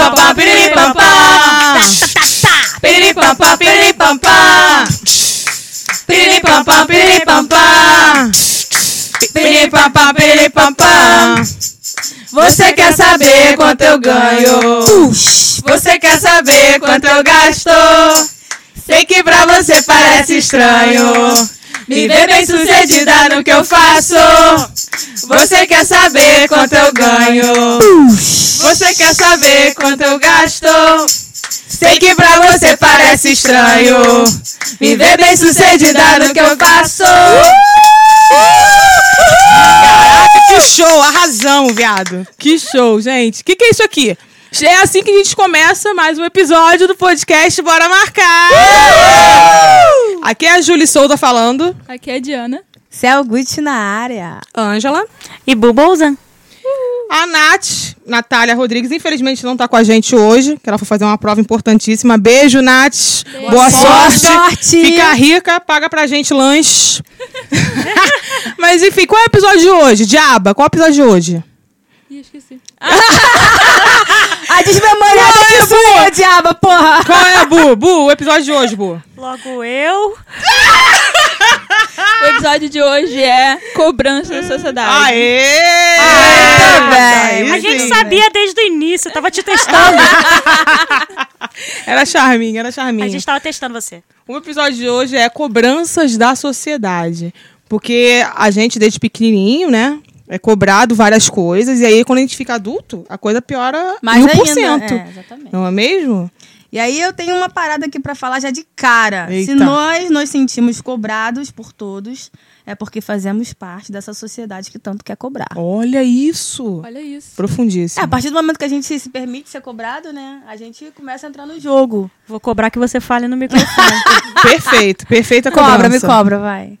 Piriripampá, piriripampá. Piriripampá, piriripampá. Piriripampá, piriripampá. Piriripampá, piriripampá. Você quer saber quanto eu ganho? Você quer saber quanto eu gasto? Sei que pra você parece estranho. Me ver bem sucedida no que eu faço. Você quer saber quanto eu ganho? Você quer saber quanto eu gasto? Sei que pra você parece estranho. Me ver bem sucedida no que eu faço. Caraca, que show! Arrasão, viado. Que show, gente. O que, que é isso aqui? É assim que a gente começa mais um episódio do podcast Bora Marcar! Aqui é a Julie Souza falando. Aqui é a Diana. Céu Gucci na área. Ângela. E Bubousan. A Nath, Natália Rodrigues, infelizmente não tá com a gente hoje, que ela foi fazer uma prova importantíssima. Beijo, Nath. Boa sorte. sorte. Fica rica, paga pra gente lanche. Mas enfim, qual é o episódio de hoje? Diaba, qual é o episódio de hoje? Ih, esqueci. A desmemoriada Qual é, que sua, diaba, porra. Qual é, Bu? Bu, o episódio de hoje, Bu. Logo eu. O episódio de hoje é Cobrança da Sociedade. Aê! Muito bem. Aí A gente sabia desde o início, eu tava te testando. Era charminho, era charminho. A gente tava testando você. O episódio de hoje é cobranças da sociedade. Porque a gente, desde pequenininho, né? É cobrado várias coisas. E aí, quando a gente fica adulto, a coisa piora Mais por ainda. cento. É, exatamente. Não é mesmo? E aí eu tenho uma parada aqui pra falar já de cara. Eita. Se nós nos sentimos cobrados por todos, é porque fazemos parte dessa sociedade que tanto quer cobrar. Olha isso. Olha isso. É, Profundíssimo. a partir do momento que a gente se permite ser cobrado, né? A gente começa a entrar no jogo. Vou cobrar que você fale no microfone. Perfeito, perfeita cobrança. Cobra, me cobra, vai.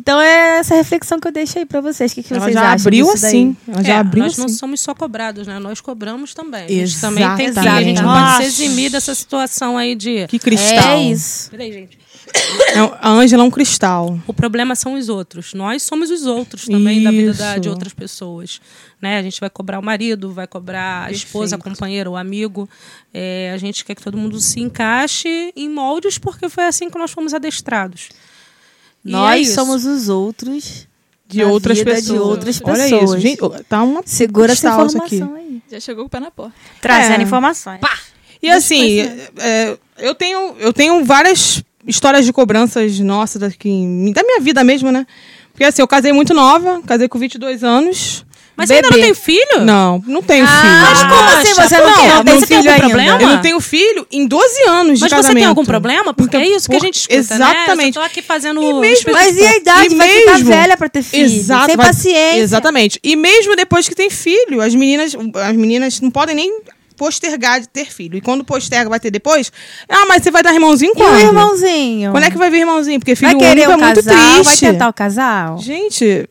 Então é essa reflexão que eu deixo aí pra vocês. O que, que Ela vocês já acham abriu assim. Ela já É, abriu nós não assim. somos só cobrados, né? Nós cobramos também. A gente também tem que. A gente não Nossa. pode se eximir dessa situação aí de. Que cristal. É isso. Peraí, gente. É A Ângela é um cristal. O problema são os outros. Nós somos os outros também da vida da- Isso. de outras pessoas. Né? A gente vai cobrar o marido, vai cobrar a esposa, a companheira, o amigo. É, a gente quer que todo mundo se encaixe em moldes porque foi assim que nós fomos adestrados. É Nós isso. somos os outros De na outras vida pessoas. de outras Olha pessoas. isso, gente. Tá uma Segura essa isso aqui. informação aí. Já chegou com o pé na porta. Trazendo É. informações. E assim, é, eu, tenho, eu tenho várias histórias de cobranças nossas daqui, da minha vida mesmo, né? Porque assim, eu casei muito nova, casei com 22 anos. Mas você ainda não Bebê. tem filho? Não, não tenho Mas filho. como assim você não, Não, quer mas ter você tem filho algum ainda? problema? Eu não tenho filho em 12 anos Mas de você casamento. tem algum problema? Porque Então, é isso que a gente escuta, né? Exatamente. Eu tô aqui fazendo... E mesmo- Mas e a idade? E vai ficar mesmo- velha pra ter filho. Exato, Sem vai- paciência. Exatamente. E mesmo depois que tem filho, as meninas, as meninas não podem nem postergar de ter filho. E quando posterga, vai ter depois? Ah, mas você vai dar irmãozinho E quando? o irmãozinho? Quando é que vai vir irmãozinho? Porque vai filho querer único o é muito casal? Vai triste. tentar o casal? Gente,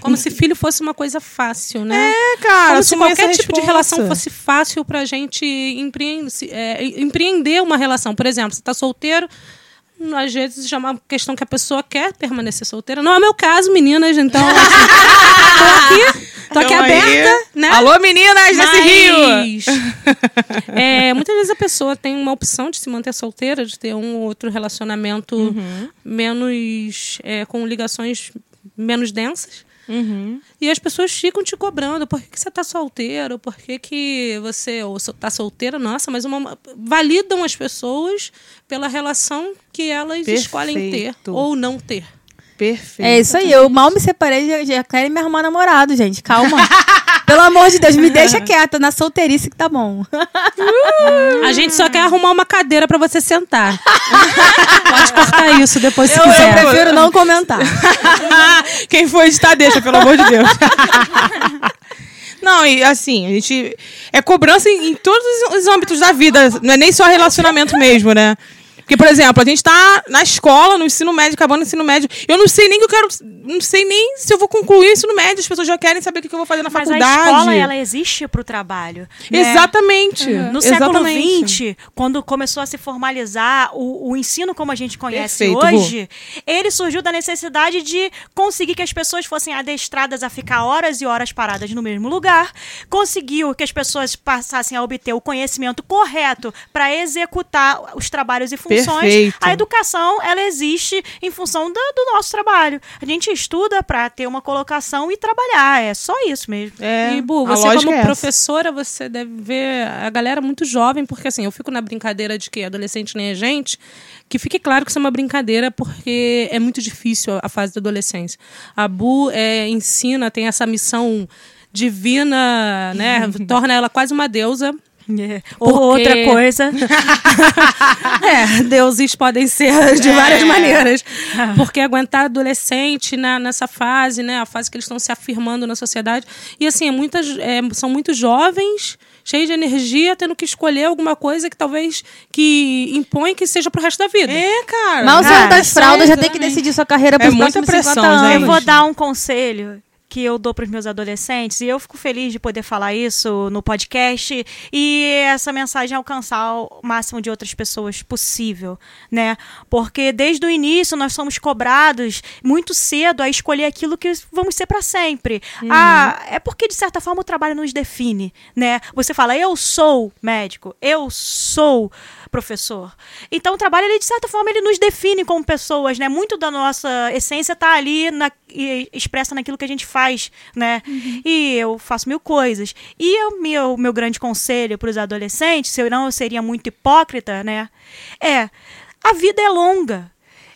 Como se filho fosse uma coisa fácil, né? é, cara, Como se qualquer tipo de relação fosse fácil pra gente empreender, é, empreender uma relação. Por exemplo, você tá solteiro, às vezes é uma questão que a pessoa quer permanecer solteira. Não é o meu caso, meninas, então assim, tô aqui, Então aí- aberta, né? Alô, meninas desse Rio! Mas, é, muitas vezes a pessoa tem uma opção de se manter solteira, de ter um ou outro relacionamento Uhum. menos é, com ligações menos densas. Uhum. E as pessoas ficam te cobrando. Por que, que você tá solteiro? Por que, que você ou so- tá solteira? Nossa, mas uma, validam as pessoas pela relação que elas escolhem ter Perfeito. ou não ter. Perfeito. É isso aí. Eu mal me separei, já, já querem me arrumar namorado, gente. Calma. Pelo amor de Deus, me deixa quieta. Na solteirice que tá bom. A gente só quer arrumar uma cadeira pra você sentar. Pode cortar isso depois se Eu, eu quiser. prefiro não comentar. Quem for editar, deixa, pelo amor de Deus. Não, e assim, a gente. É cobrança em, em todos os âmbitos da vida. Não é nem só relacionamento mesmo, né? Porque, por exemplo, a gente tá na escola, no ensino médio, acabando o ensino médio. Eu não sei nem que eu quero. Não sei nem se eu vou concluir o ensino médio. As pessoas já querem saber o que eu vou fazer na Mas faculdade. a escola, ela existe pro trabalho. né? Exatamente. No Exatamente. século XX, quando começou a se formalizar o, o ensino como a gente conhece Perfeito, hoje, ele surgiu da necessidade de conseguir que as pessoas fossem adestradas a ficar horas e horas paradas no mesmo lugar, conseguiu que as pessoas passassem a obter o conhecimento correto para executar os trabalhos e funções. Perfeito. A educação, ela existe em função da- do nosso trabalho. A gente estuda para ter uma colocação e trabalhar, é só isso mesmo. É, E, Bu, você como é professora, você deve ver a galera muito jovem, porque assim, eu fico na brincadeira de que adolescente nem é gente, que fique claro que isso é uma brincadeira, porque é muito difícil a fase da adolescência. A Bu é, ensina, tem essa missão divina, né? Torna ela quase uma deusa. Ou Porque- outra coisa. É, deuses podem ser de várias maneiras. Porque aguentar adolescente na, nessa fase, né? A fase que eles estão se afirmando na sociedade. E assim, é muitas, é, são muito jovens, cheios de energia, tendo que escolher alguma coisa que talvez que impõe que seja pro resto da vida. É, cara. Mal saiu das fraldas, é já tem que decidir sua carreira É pros muita próximos 50 pressão, anos. Eu vou dar um conselho que eu dou para os meus adolescentes e eu fico feliz de poder falar isso no podcast e essa mensagem alcançar o máximo de outras pessoas possível, né? Porque desde o início nós somos cobrados muito cedo a escolher aquilo que vamos ser para sempre. Ah, é porque de certa forma o trabalho nos define, né? Você fala eu sou médico, eu sou professor. Então o trabalho ele de certa forma ele nos define como pessoas, né? Muito da nossa essência tá ali na, e expressa naquilo que a gente faz, né? E eu faço mil coisas. E o meu, meu grande conselho para os adolescentes, se eu não eu seria muito hipócrita, né? É a vida é longa.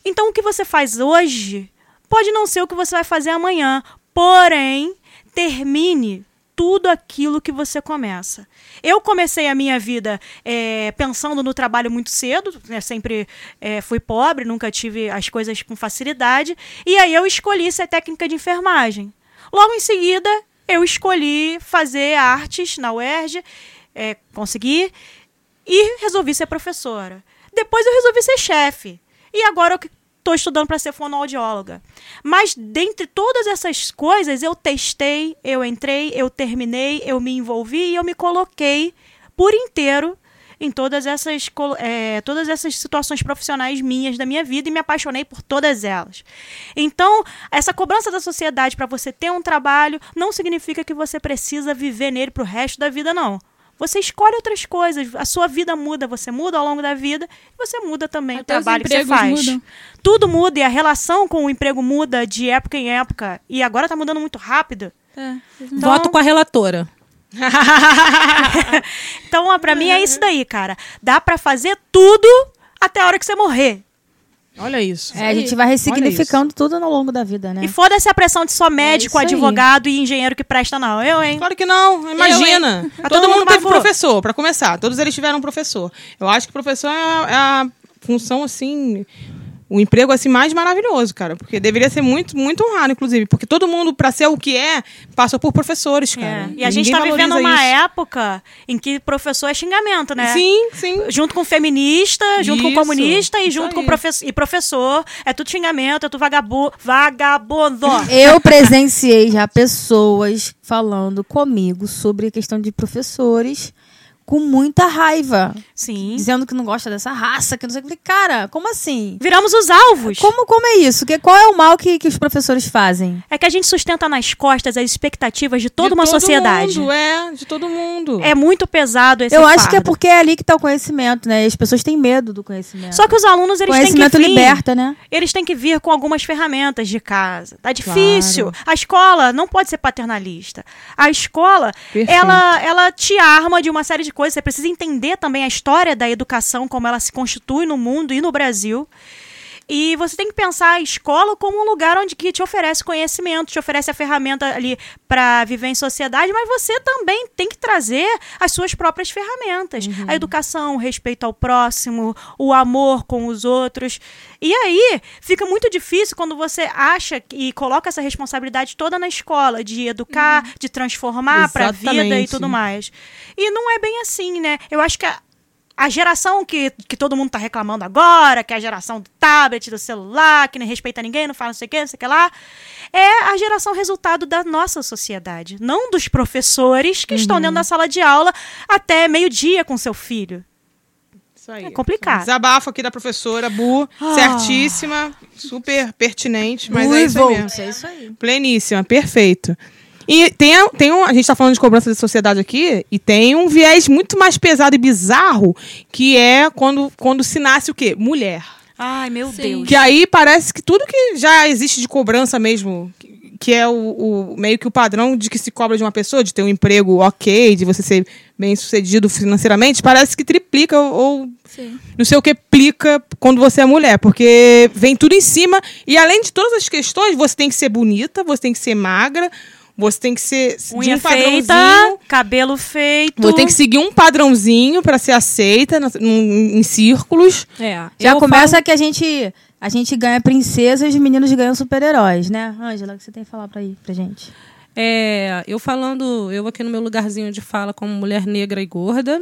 Então o que você faz hoje pode não ser o que você vai fazer amanhã. Porém, termine tudo aquilo que você começa. Eu comecei a minha vida eh, pensando no trabalho muito cedo, né, sempre eh, fui pobre, nunca tive as coisas com facilidade, e aí eu escolhi ser técnica de enfermagem. Logo em seguida, eu escolhi fazer artes na UERJ, eh, consegui, e resolvi ser professora. Depois eu resolvi ser chefe. E agora eu estou estudando para ser fonoaudióloga. Mas dentre todas essas coisas, eu testei, eu entrei, eu terminei, eu me envolvi e eu me coloquei por inteiro em todas essas, eh, todas essas situações profissionais minhas da minha vida e me apaixonei por todas elas. Então, essa cobrança da sociedade para você ter um trabalho não significa que você precisa viver nele pro resto da vida, não. Você escolhe outras coisas, a sua vida muda, você muda ao longo da vida, e você muda também Até o os trabalho que você faz. mudam. Tudo muda e a relação com o emprego muda de época em época. E agora tá mudando muito rápido. É. Então- Voto com a relatora. Então, ó, pra mim é isso daí, cara. Dá pra fazer tudo até a hora que você morrer. Olha isso. É, a gente vai ressignificando tudo ao longo da vida, né? E foda-se a pressão de só médico, isso aí. advogado e engenheiro que presta, não. Eu, hein? Claro que não, imagina. Tá todo, todo mundo mundo teve professor, pra começar. Todos eles tiveram professor. Eu acho que professor é a, é a função, assim, o emprego, assim, mais maravilhoso, cara. Porque deveria ser muito, muito honrado, inclusive. Porque todo mundo, pra ser o que é, passou por professores, É. cara. E a gente Ninguém tá vivendo uma isso. época em que professor é xingamento, né? Sim, sim. Junto com feminista, junto com Isso, comunista e junto com aí. profe e professor. É tudo xingamento, é tudo vagabu vagabundo. Eu presenciei já pessoas falando comigo sobre a questão de professores com muita raiva. Sim. Dizendo que não gosta dessa raça, que não sei o que. Cara, como assim? Viramos os alvos. Como, como é isso? Que, qual é o mal que, que os professores fazem? É que a gente sustenta nas costas as expectativas de toda De uma todo sociedade. Mundo, é, de todo mundo. É muito pesado esse Eu acho que é fardo. porque é ali que tá o conhecimento, né? E as pessoas têm medo do conhecimento. Só que os alunos, eles têm que conhecimento vir... liberta, né? Eles têm que vir com algumas ferramentas de casa. Tá difícil. A escola não pode ser paternalista. A escola, Perfeito. ela, ela te arma de uma série de coisas. Você precisa entender também a história da educação, como ela se constitui no mundo e no Brasil. E você tem que pensar a escola como um lugar onde que te oferece conhecimento, te oferece a ferramenta ali para viver em sociedade, mas você também tem que trazer as suas próprias ferramentas. A educação, o respeito ao próximo, o amor com os outros. E aí fica muito difícil quando você acha e coloca essa responsabilidade toda na escola de educar, de transformar para a vida e tudo mais. E não é bem assim, né? Eu acho que a, a geração que, que todo mundo tá reclamando agora, que é a geração do tablet, do celular, que não respeita ninguém, não fala não sei o que, não sei o que lá, é a geração resultado da nossa sociedade, não dos professores que estão dentro da sala de aula até meio-dia com seu filho. Isso aí. É complicado. Desabafo aqui da professora Bu, Ah. certíssima, super pertinente, mas Ui, é isso aí mesmo. é isso aí. Pleníssima, perfeito. E tem, a- tem um, a gente tá falando de cobrança da sociedade aqui, e tem um viés muito mais pesado e bizarro, que é quando, quando se nasce o quê? Mulher. Ai, meu Deus. Que aí parece que tudo que já existe de cobrança mesmo, que- que é o, o- meio que o padrão de que se cobra de uma pessoa, de ter um emprego ok, de você ser bem sucedido financeiramente, parece que triplica ou, ou Sim. não sei o que plica quando você é mulher, porque vem tudo em cima e além de todas as questões, você tem que ser bonita, você tem que ser magra, você tem que ser de Unha um feita, padrãozinho, cabelo feito. você tem que seguir um padrãozinho pra ser aceita num- em círculos. É. Já eu começa falo- que a gente, a gente ganha princesas e os meninos ganham super-heróis, né? Ângela, o que você tem que falar pra, aí, pra gente? É, eu falando, eu aqui no meu lugarzinho de fala como mulher negra e gorda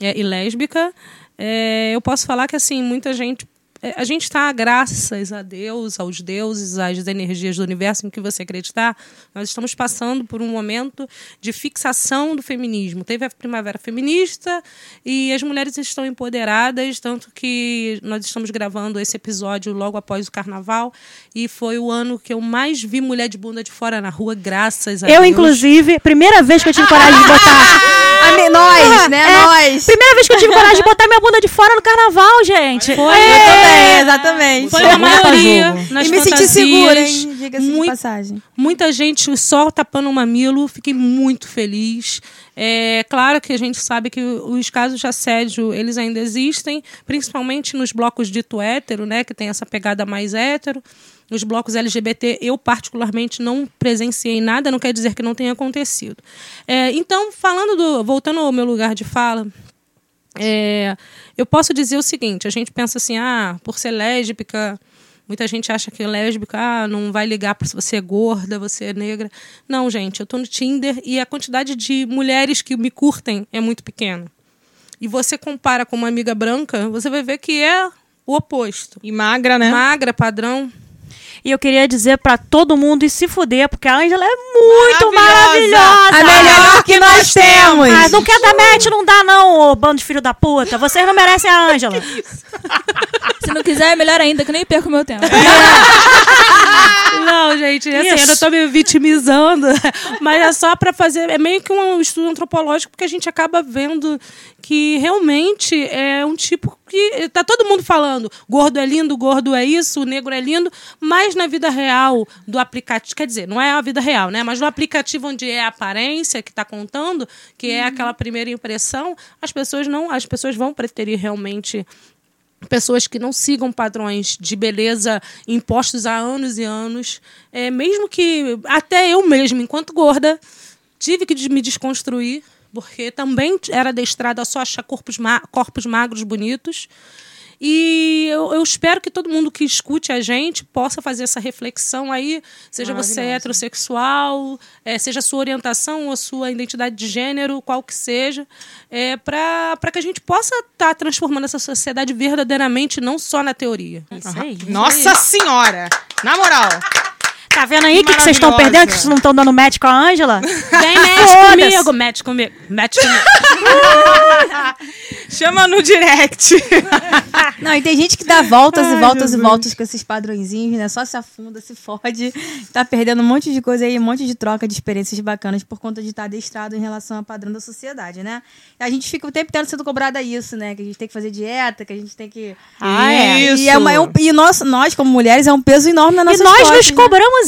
é, e lésbica, é, eu posso falar que assim, muita gente. É, A gente está, graças a Deus, aos deuses, às energias do universo em que você acreditar, nós estamos passando por um momento de fixação do feminismo. Teve a primavera feminista e as mulheres estão empoderadas, tanto que nós estamos gravando esse episódio logo após o carnaval e foi o ano que eu mais vi mulher de bunda de fora na rua, graças a Eu, Deus. inclusive, primeira vez que eu tive coragem de botar. A me- nós, né? É, Nós. Primeira vez que eu tive coragem de botar minha bunda de fora no carnaval, gente. Foi, Eu também, exatamente. Foi a maioria nas e me senti segura, hein? Diga-se de muito- passagem. Muita gente só tapando o mamilo, fiquei muito feliz. É claro que a gente sabe que os casos de assédio, eles ainda existem, principalmente nos blocos dito hétero, né, que tem essa pegada mais hétero. Nos blocos LGBT, eu particularmente não presenciei nada, não quer dizer que não tenha acontecido. É, então, falando do, voltando ao meu lugar de fala, é, eu posso dizer o seguinte: a gente pensa assim, ah, por ser lésbica, muita gente acha que lésbica ah, não vai ligar para se você é gorda, você é negra. Não, gente, eu tô no Tinder e a quantidade de mulheres que me curtem é muito pequena. E você compara com uma amiga branca, você vai ver que é o oposto. E magra, né? Magra, padrão. E eu queria dizer pra todo mundo ir se fuder, porque a Ângela é muito Maravilhosa. maravilhosa. A melhor que nós temos. Ah, não quer dar match, não dá não, ô bando de filho da puta. Vocês não merecem a Ângela. Se não quiser, é melhor ainda, que eu nem perco meu tempo. Não, gente, assim, eu tô me vitimizando, mas é só pra fazer, é meio que um estudo antropológico, porque a gente acaba vendo que realmente é um tipo que tá todo mundo falando, gordo é lindo, gordo é isso, negro é lindo, mas na vida real do aplicativo, quer dizer, não é a vida real, né, mas no aplicativo onde é a aparência que tá contando, que é aquela primeira impressão, as pessoas não, as pessoas vão preferir realmente pessoas que não sigam padrões de beleza impostos há anos e anos, é, mesmo que até eu mesma, enquanto gorda, tive que me desconstruir, porque também era adestrada só achar corpos, ma- corpos magros bonitos. E eu, eu espero que todo mundo que escute a gente possa fazer essa reflexão aí, seja você heterossexual, é, seja a sua orientação ou a sua identidade de gênero, qual que seja, é, para que a gente possa estar transformando essa sociedade verdadeiramente, não só na teoria. Isso aí. Nossa senhora! Na moral. Tá vendo aí o Que vocês estão perdendo? Que vocês não estão dando match com a Ângela? Vem, match comigo, match comigo, match comigo. Chama no direct. Não, e tem gente que dá voltas Ai, e voltas Jesus. e voltas com esses padrõezinhos, né? Só se afunda, se fode. Tá perdendo um monte de coisa aí, um monte de troca de experiências bacanas por conta de estar adestrado em relação ao padrão da sociedade, né? E a gente fica o tempo inteiro sendo cobrada isso, né? Que a gente tem que fazer dieta, que a gente tem que. Ah, é. Isso. E, é uma- é um- e nós, nós, como mulheres, é um peso enorme na E nossa nós costas, nos né?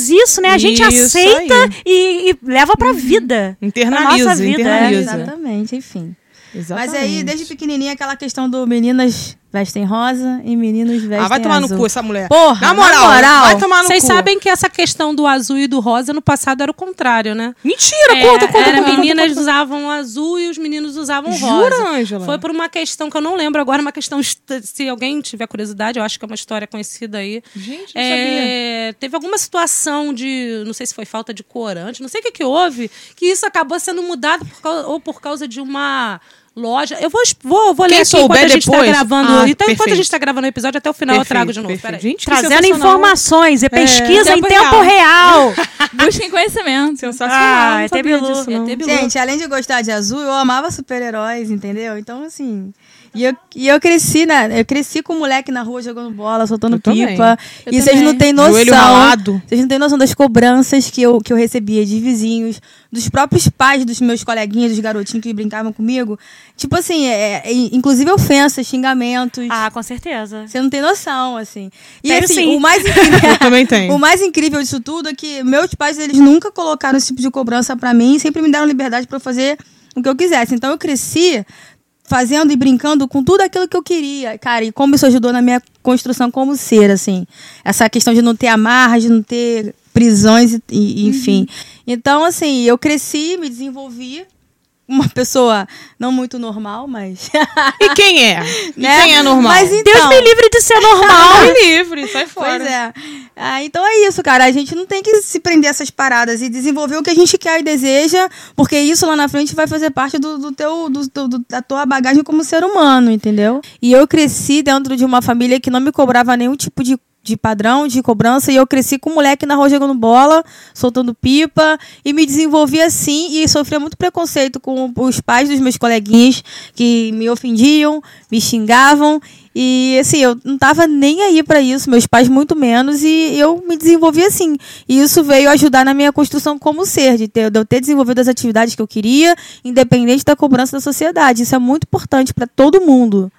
Isso, né? A gente Isso aceita e, e leva pra vida. Internaliza, Na nossa vida, É, internaliza. exatamente, enfim. Exatamente. Mas aí, desde pequenininha, aquela questão do meninas vestem rosa e meninos vestem Ah, vai tomar azul. no cu essa mulher. Porra, na moral, na moral. vai tomar no Vocês cu. sabem que essa questão do azul e do rosa no passado era o contrário, né? Mentira, É, conta, conta, era conta, conta, meninas conta. usavam azul e os meninos usavam Jura, rosa. Ângela? Foi por uma questão que eu não lembro agora, uma questão. est- Se alguém tiver curiosidade, eu acho que é uma história conhecida aí. Gente, não É, teve alguma situação de. Não sei se foi falta de corante, não sei o que, que houve, que isso acabou sendo mudado por causa, ou por causa de uma. Loja. Eu vou, vou, vou Quem ler aqui enquanto a gente está gravando. Ah, então, enquanto a gente está gravando o episódio, até o final eu Perfeito, trago de novo. Gente, Trazendo informações e pesquisa em Tempo tempo real. Busquem conhecimento. Sensacional, Ah, é Bilu. É Bilu. Gente, além de gostar de azul, eu amava super-heróis, entendeu? Então, assim. E eu, e eu cresci, né? Eu cresci com um moleque na rua jogando bola, soltando Eu pipa. E vocês não têm noção. Vocês não têm noção das cobranças que eu, que eu recebia de vizinhos, dos próprios pais dos meus coleguinhas, dos garotinhos que brincavam comigo. Tipo assim, é, é, inclusive ofensas, xingamentos. Ah, com certeza. Você não tem noção, assim. E Tenho assim, sim. o mais incrível. Eu também tenho. O mais incrível disso tudo é que meus pais, eles nunca colocaram esse tipo de cobrança pra mim, sempre me deram liberdade pra eu fazer o que eu quisesse. Então eu cresci fazendo e brincando com tudo aquilo que eu queria. Cara, e como isso ajudou na minha construção como ser, assim. Essa questão de não ter amarras, de não ter prisões, e, e- enfim. Então, assim, eu cresci, me desenvolvi. Uma pessoa não muito normal, mas. E quem é? E né? quem é normal? Mas então, Deus me livre de ser normal. Ai, livre, sai fora. Pois é. Ah, então é isso, cara. A gente não tem que se prender a essas paradas e desenvolver o que a gente quer e deseja, porque isso lá na frente vai fazer parte do, do teu, do- do- da tua bagagem como ser humano, entendeu? E eu cresci dentro de uma família que não me cobrava nenhum tipo de de padrão, de cobrança, e eu cresci com um moleque na rua jogando bola, soltando pipa, e me desenvolvi assim, e sofria muito preconceito com os pais dos meus coleguinhas, que me ofendiam, me xingavam, e assim, eu não tava nem aí pra isso, meus pais muito menos, e eu me desenvolvi assim. E isso veio ajudar na minha construção como ser, de, ter, de eu ter desenvolvido as atividades que eu queria, independente da cobrança da sociedade. Isso é muito importante pra todo mundo.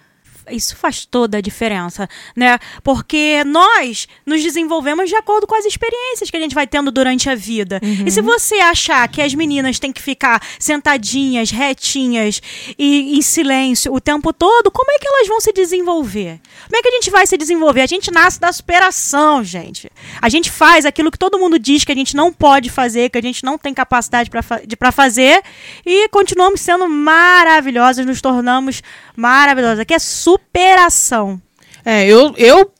Isso faz toda a diferença, né? Porque nós nos desenvolvemos de acordo com as experiências que a gente vai tendo durante a vida. E se você achar que as meninas têm que ficar sentadinhas, retinhas e em silêncio o tempo todo, como é que elas vão se desenvolver? Como é que a gente vai se desenvolver? A gente nasce da superação, gente. A gente faz aquilo que todo mundo diz que a gente não pode fazer, que a gente não tem capacidade para fa fazer e continuamos sendo maravilhosas, nos tornamos maravilhosas. Aqui é superação. É, eu, eu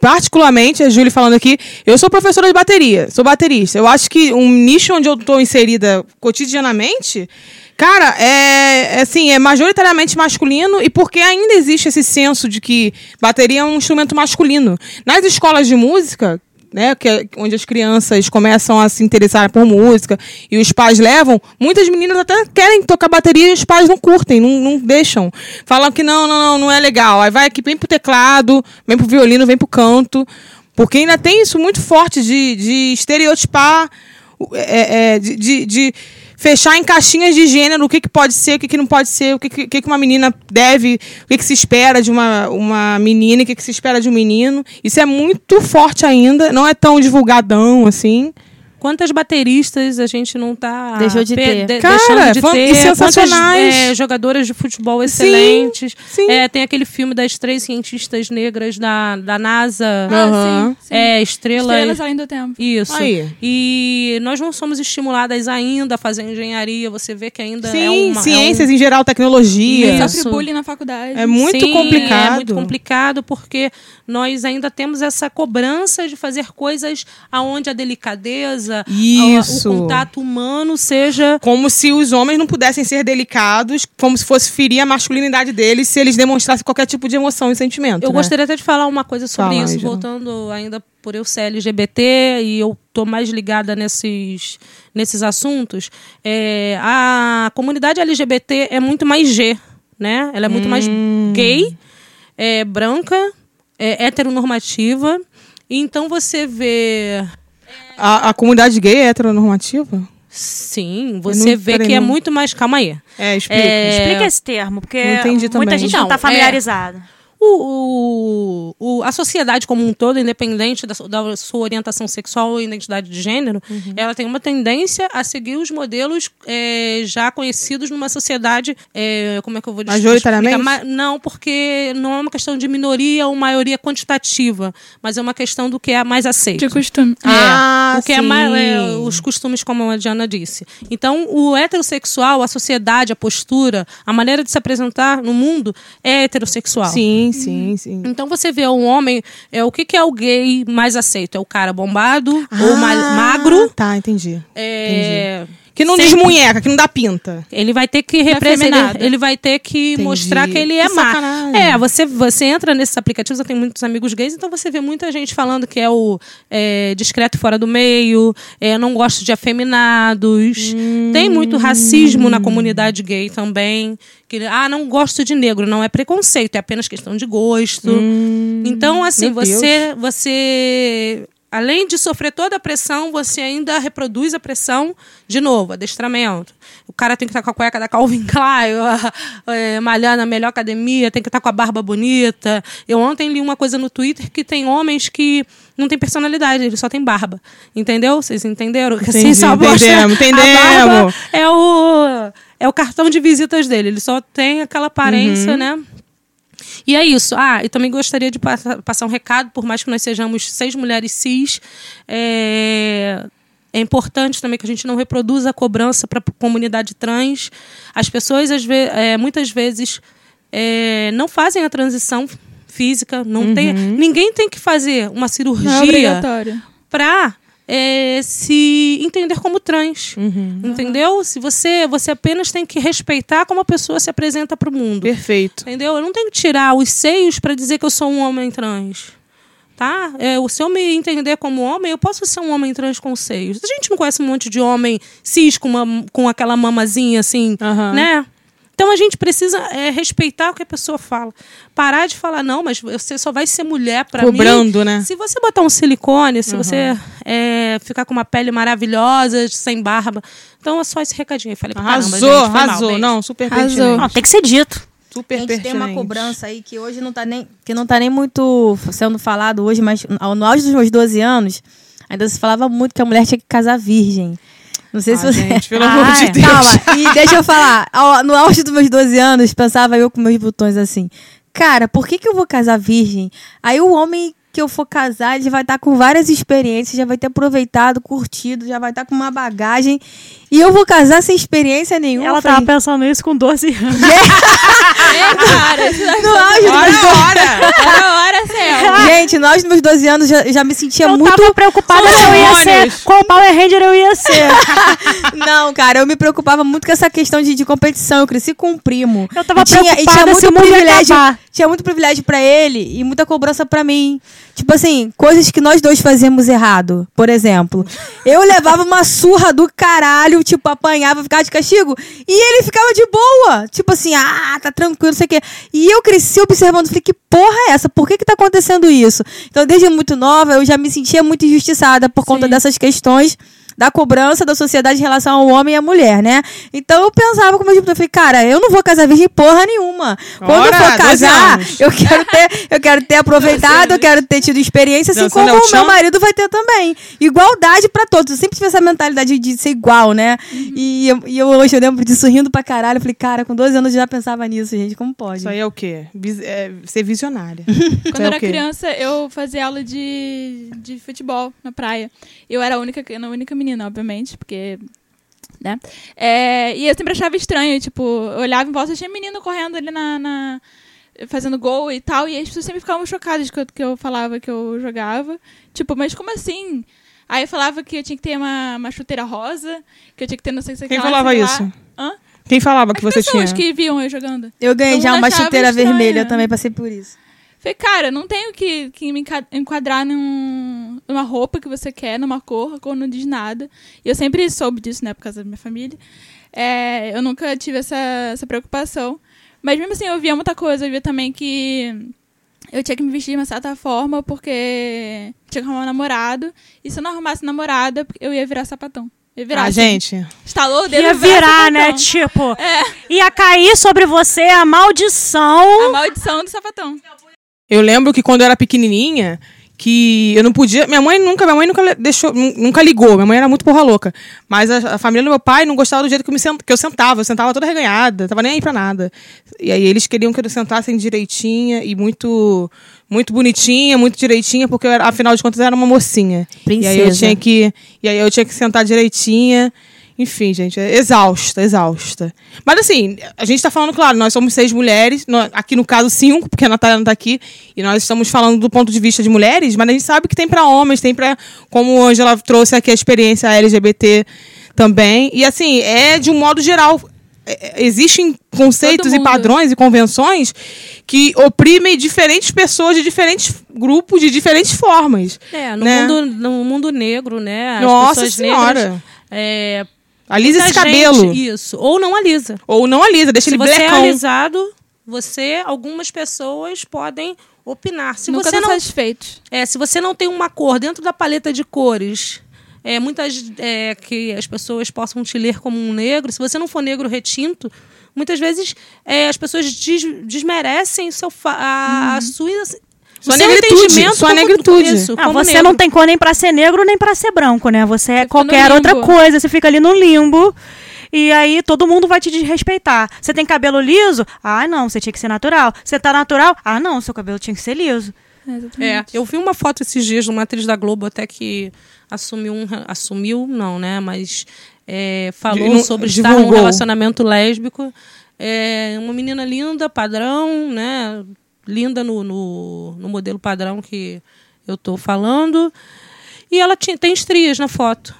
particularmente, a Júlia falando aqui, eu sou professora de bateria, sou baterista. Eu acho que um nicho onde eu tô inserida cotidianamente, cara, é, é assim, é majoritariamente masculino e porque ainda existe esse senso de que bateria é um instrumento masculino. Nas escolas de música, né, que é onde as crianças começam a se interessar por música e os pais levam, muitas meninas até querem tocar bateria e os pais não curtem, não, não deixam. Falam que não, não, não, não é legal. Aí vai aqui, vem pro teclado, vem pro violino, vem pro canto. Porque ainda tem isso muito forte de, de estereotipar, é, é, de, de, de fechar em caixinhas de gênero o que, que pode ser, o que, que não pode ser, o que, que, que uma menina deve, o que, que se espera de uma, uma menina e o que, que se espera de um menino. Isso é muito forte ainda, não é tão divulgadão assim. Quantas bateristas a gente não tá Deixou de ter. Cara, deixando de ter? sensacionais. Quantas, é, jogadoras de futebol excelentes. sim. É, tem aquele filme das três cientistas negras da, da NASA. Aham. sim, sim. É, estrelas. Estrelas além do tempo. Isso. Aí. E nós não somos estimuladas ainda a fazer engenharia. Você vê que ainda é Sim, uma. é ciências um- em geral, tecnologia. Isso. Sofre na faculdade. É muito Sim, complicado. É muito complicado porque nós ainda temos essa cobrança de fazer coisas aonde a delicadeza, a- Isso. o contato humano seja Como se os homens não pudessem ser delicados, como se fosse ferir a masculinidade deles se eles demonstrassem qualquer tipo de emoção e sentimento. Eu né? gostaria até de falar uma coisa sobre Fala, isso, voltando ainda por eu ser LGBT e eu tô mais ligada nesses, nesses assuntos. É, a comunidade LGBT é muito mais G, né? Ela é muito mais Hum. gay, é branca, é heteronormativa. Então você vê A, a comunidade gay é heteronormativa? Sim, você não- vê que é muito mais. Calma aí. É, explica. É, Explica esse termo, porque muita também. gente não Então, está é- familiarizada. O o, o- a sociedade como um todo, independente da, da sua orientação sexual ou identidade de gênero, Uhum. ela tem uma tendência a seguir os modelos é, já conhecidos numa sociedade, é, como é que eu vou dizer? Majoritariamente? explicar? Ma- Não, porque não é uma questão de minoria ou maioria quantitativa, mas é uma questão do que é mais aceito. De costume. É, Ah, o que é sim. mais, é, os costumes, como a Diana disse. Então, o heterossexual, a sociedade, a postura, a maneira de se apresentar no mundo é heterossexual. Sim, sim, sim. Então você vê um homem, é o que, que é o gay mais aceito? É o cara bombado ou ma- Ah, magro? Tá, entendi. É, Que não Sempre- desmunheca, que não dá pinta. ele vai ter que representar, afeminado. ele vai ter que Entendi. mostrar que ele é Que má. sacanagem. É, você, você entra nesses aplicativos, eu tenho muitos amigos gays, então você vê muita gente falando que é o é, discreto fora do meio, é, não gosto de afeminados. Tem muito racismo na comunidade gay também. Que, ah, não gosto de negro, não é preconceito, é apenas questão de gosto. então, assim, meu Deus. você, você além de sofrer toda a pressão, você ainda reproduz a pressão de novo, adestramento. O cara tem que estar com a cueca da Calvin Klein, é, malhar na melhor academia, tem que estar com a barba bonita. Eu ontem li uma coisa no Twitter que tem homens que não tem personalidade, ele só tem barba. Entendeu? Vocês entenderam? Que Entendi, só mostra- entendemos, entendemos. é o, é o cartão de visitas dele. Ele só tem aquela aparência, Uhum. né? E é isso. Ah, e também gostaria de passa- passar um recado, por mais que nós sejamos seis mulheres cis, é, é importante também que a gente não reproduza a cobrança para a comunidade trans. As pessoas, às ve- é, muitas vezes, é, não fazem a transição física, não tem, ninguém tem que fazer uma é cirurgia para se entender como trans, Uhum. entendeu? Se você você apenas tem que respeitar como a pessoa se apresenta para o mundo. Perfeito. Entendeu? Eu não tenho que tirar os seios para dizer que eu sou um homem trans. Tá? É, o- se eu me entender como homem, eu posso ser um homem trans com seios. A gente não conhece um monte de homem cis com, uma, com aquela mamazinha assim, Aham. né? Então a gente precisa é, respeitar o que a pessoa fala. Parar de falar, não, mas você só vai ser mulher para mim. Cobrando, né? Se você botar um silicone, se você é, ficar com uma pele maravilhosa, sem barba. Então é só esse recadinho. Eu falei pra caramba, Arrasou, gente, mal, arrasou. beijo. não, super Arrasou. pertinente. Não, tem que ser dito. Super A gente tem uma pertinente. cobrança aí que hoje não tá nem, que não tá nem muito sendo falado hoje, mas no auge dos meus 12 anos, ainda se falava muito que a mulher tinha que casar virgem. Não sei se Ah, você. gente, pelo Ah, amor de é. Deus. Calma, e deixa eu falar. No auge dos meus 12 anos, pensava eu com meus botões assim. Cara, por que, que eu vou casar virgem? Aí o homem que eu for casar, ele vai estar com várias experiências, já vai ter aproveitado, curtido, já vai estar com uma bagagem. E eu vou casar sem experiência nenhuma. Ela Eu falei, tava pensando isso com 12 anos. É, cara, isso vai no auge dos meus Ora, ora! Era hora, céu. Gente, nós nos meus 12 anos já, já me sentia Eu muito. tava preocupada se eu ia ser. Qual Power Ranger eu ia ser. Não, cara, eu me preocupava muito com essa questão de, de competição. Eu cresci com um primo. Eu tava e tinha, e tinha preocupada muito se o mundo ia privilégio. acabar. Tinha muito privilégio pra ele e muita cobrança pra mim. Tipo assim, coisas que nós dois fazíamos errado. Por exemplo, eu levava uma surra do caralho, tipo, apanhava, ficava de castigo, e ele ficava de boa. Tipo assim, ah, tá tranquilo, não sei o quê. E eu cresci observando, falei, que porra é essa? Por que que tá acontecendo isso? Então, desde muito nova, eu já me sentia muito injustiçada por conta dessas questões da cobrança da sociedade em relação ao homem e à mulher, né? Então eu pensava como eu falei, cara, eu não vou casar virgem porra nenhuma. Quando Ora, eu for 12 casar, eu quero ter, eu quero ter aproveitado, eu quero ter tido experiência, assim Dançando como o meu marido vai ter também. Igualdade pra todos. Eu sempre tive essa mentalidade de ser igual, né? E, eu, e eu hoje eu lembro disso rindo pra caralho. Eu falei, cara, com 12 anos eu já pensava nisso, gente. Como pode? Isso aí é o quê? Vis- é ser visionária. Quando é eu era criança, eu fazia aula de, de futebol na praia. Eu era a única, a única menina, obviamente, porque. Né? É, e eu sempre achava estranho, tipo, eu olhava em volta e tinha menino correndo ali na, na- fazendo gol e tal, e as pessoas sempre ficavam chocadas que eu, que eu falava que eu jogava. Tipo, mas como assim? Aí eu falava que eu tinha que ter uma, uma chuteira rosa, que eu tinha que ter não sei o que Quem lá, falava isso? Hã? Quem falava que As você tinha? pessoas que viam eu jogando. Eu ganhei Todo já uma chuteira estranho. vermelha, eu também passei por isso. Falei, cara, não tenho que, que me enquadrar num, numa roupa que você quer, numa cor, a cor não diz nada. E eu sempre soube disso, né, por causa da minha família. É, eu nunca tive essa, essa preocupação. Mas mesmo assim, eu via muita coisa. Eu via também que eu tinha que me vestir de uma certa forma porque tinha que arrumar um namorado. E se eu não arrumasse namorada, eu ia virar sapatão. Ia virar. Ah, assim. gente. Estalou o dedo Ia virar né? Tipo, É, ia cair sobre você a maldição. a maldição do sapatão. Eu lembro que quando eu era pequenininha, que eu não podia. Minha mãe nunca, minha mãe nunca deixou, nu- nunca ligou. Minha mãe era muito porra louca. Mas a, a família do meu pai não gostava do jeito que eu, me sent, que eu sentava. Eu sentava toda reganhada, tava nem aí pra nada. E aí eles queriam que eu sentasse direitinha e muito muito bonitinha, muito direitinha, porque eu era- afinal de contas eu era uma mocinha. E aí eu Princesa. tinha que e aí eu tinha que sentar direitinha. Enfim, gente, é exausta, exausta. Mas assim, a gente tá falando, claro, nós somos seis mulheres, aqui no caso cinco, porque a Natália não tá aqui, e nós estamos falando do ponto de vista de mulheres, mas a gente sabe que tem pra homens, tem pra como a Angela trouxe aqui a experiência LGBT também. E assim, é de um modo geral. é- é- Existem conceitos e padrões e convenções que oprimem diferentes pessoas de diferentes grupos, de diferentes formas. É, no, né? mundo, no mundo negro, né? As Nossa pessoas Senhora. negras. É, Alisa esse muita cabelo. gente- isso. Ou não alisa. Ou não alisa, deixa Se ele você é blecão. alisado, você, algumas pessoas podem opinar. Se Nunca você não satisfeito. É, se você não tem uma cor dentro da paleta de cores, é, muitas é, que as pessoas possam te ler como um negro, se você não for negro retinto, muitas vezes é, as pessoas des- desmerecem seu fa- a, a sua, Sua o seu negritude, sua negritude. isso, Ah, você negro. não tem cor nem pra ser negro nem pra ser branco, né? Você é no qualquer outra coisa, você fica ali no limbo. E aí todo mundo vai te desrespeitar. Você tem cabelo liso? Ah, não, você tinha que ser natural. Você tá natural? Ah, não, seu cabelo tinha que ser liso. É, É, eu vi uma foto esses dias de uma atriz da Globo até que assumiu um. Assumiu, não, né? Mas é, falou não- sobre estar num divulgou. relacionamento lésbico. É uma menina linda, padrão, né? Linda no, no, no modelo padrão que eu tô falando. E ela tinha, tem estrias na foto.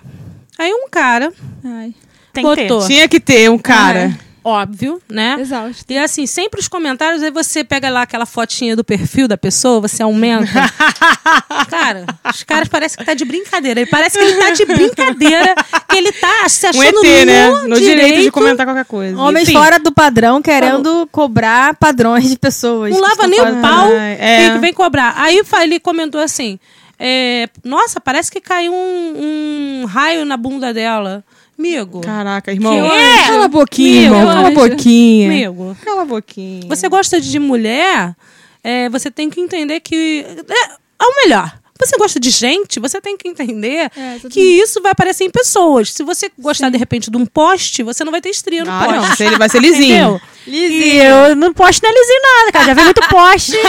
Aí um cara Ai, Tem que ter. botou, Tinha que ter um cara. Óbvio, né? exausto. E assim, sempre os comentários, aí você pega lá aquela fotinha do perfil da pessoa, você aumenta. Cara, os caras parecem que tá de brincadeira. Ele parece que ele tá de brincadeira, que ele tá se Um achando ET, né? no, No direito de comentar qualquer coisa. Homens Enfim. fora do padrão querendo cobrar padrões de pessoas. Não que lava nem o pau Ai, é. e vem cobrar. Aí ele comentou assim: é, Nossa, parece que caiu um, um raio na bunda dela. Amigo, Caraca, irmão. Que anjo. Cala a boquinha, Meu irmão. Cala a boquinha. amigo, Cala a boquinha. você gosta de mulher, é, você tem que entender que. É, ou melhor, você gosta de gente, você tem que entender É, que isso vai aparecer em pessoas. Se você gostar, de repente, de um poste, você não vai ter estria no Ah, poste. não. Ele vai ser lisinho. Entendeu? E eu não posto nem lisinho nada, cara. Já vi muito poste.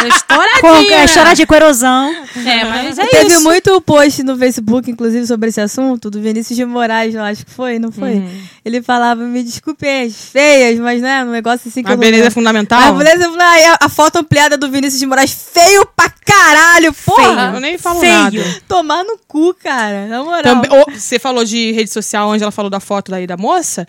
É, estouradinha. com, é, estouradinha com erosão. É, mas é Teve isso. muito post no Facebook, inclusive, sobre esse assunto, do Vinícius de Moraes, eu acho que foi, não foi? Uhum. Ele falava, me desculpe as feias, mas né, um negócio assim que A eu não beleza é fundamental. A beleza, aí a, a foto ampliada do Vinícius de Moraes, feio pra caralho, porra! Eu nem falo feio. nada. Tomar no cu, cara, na moral. Também, você falou de rede social, onde ela falou da foto daí da moça.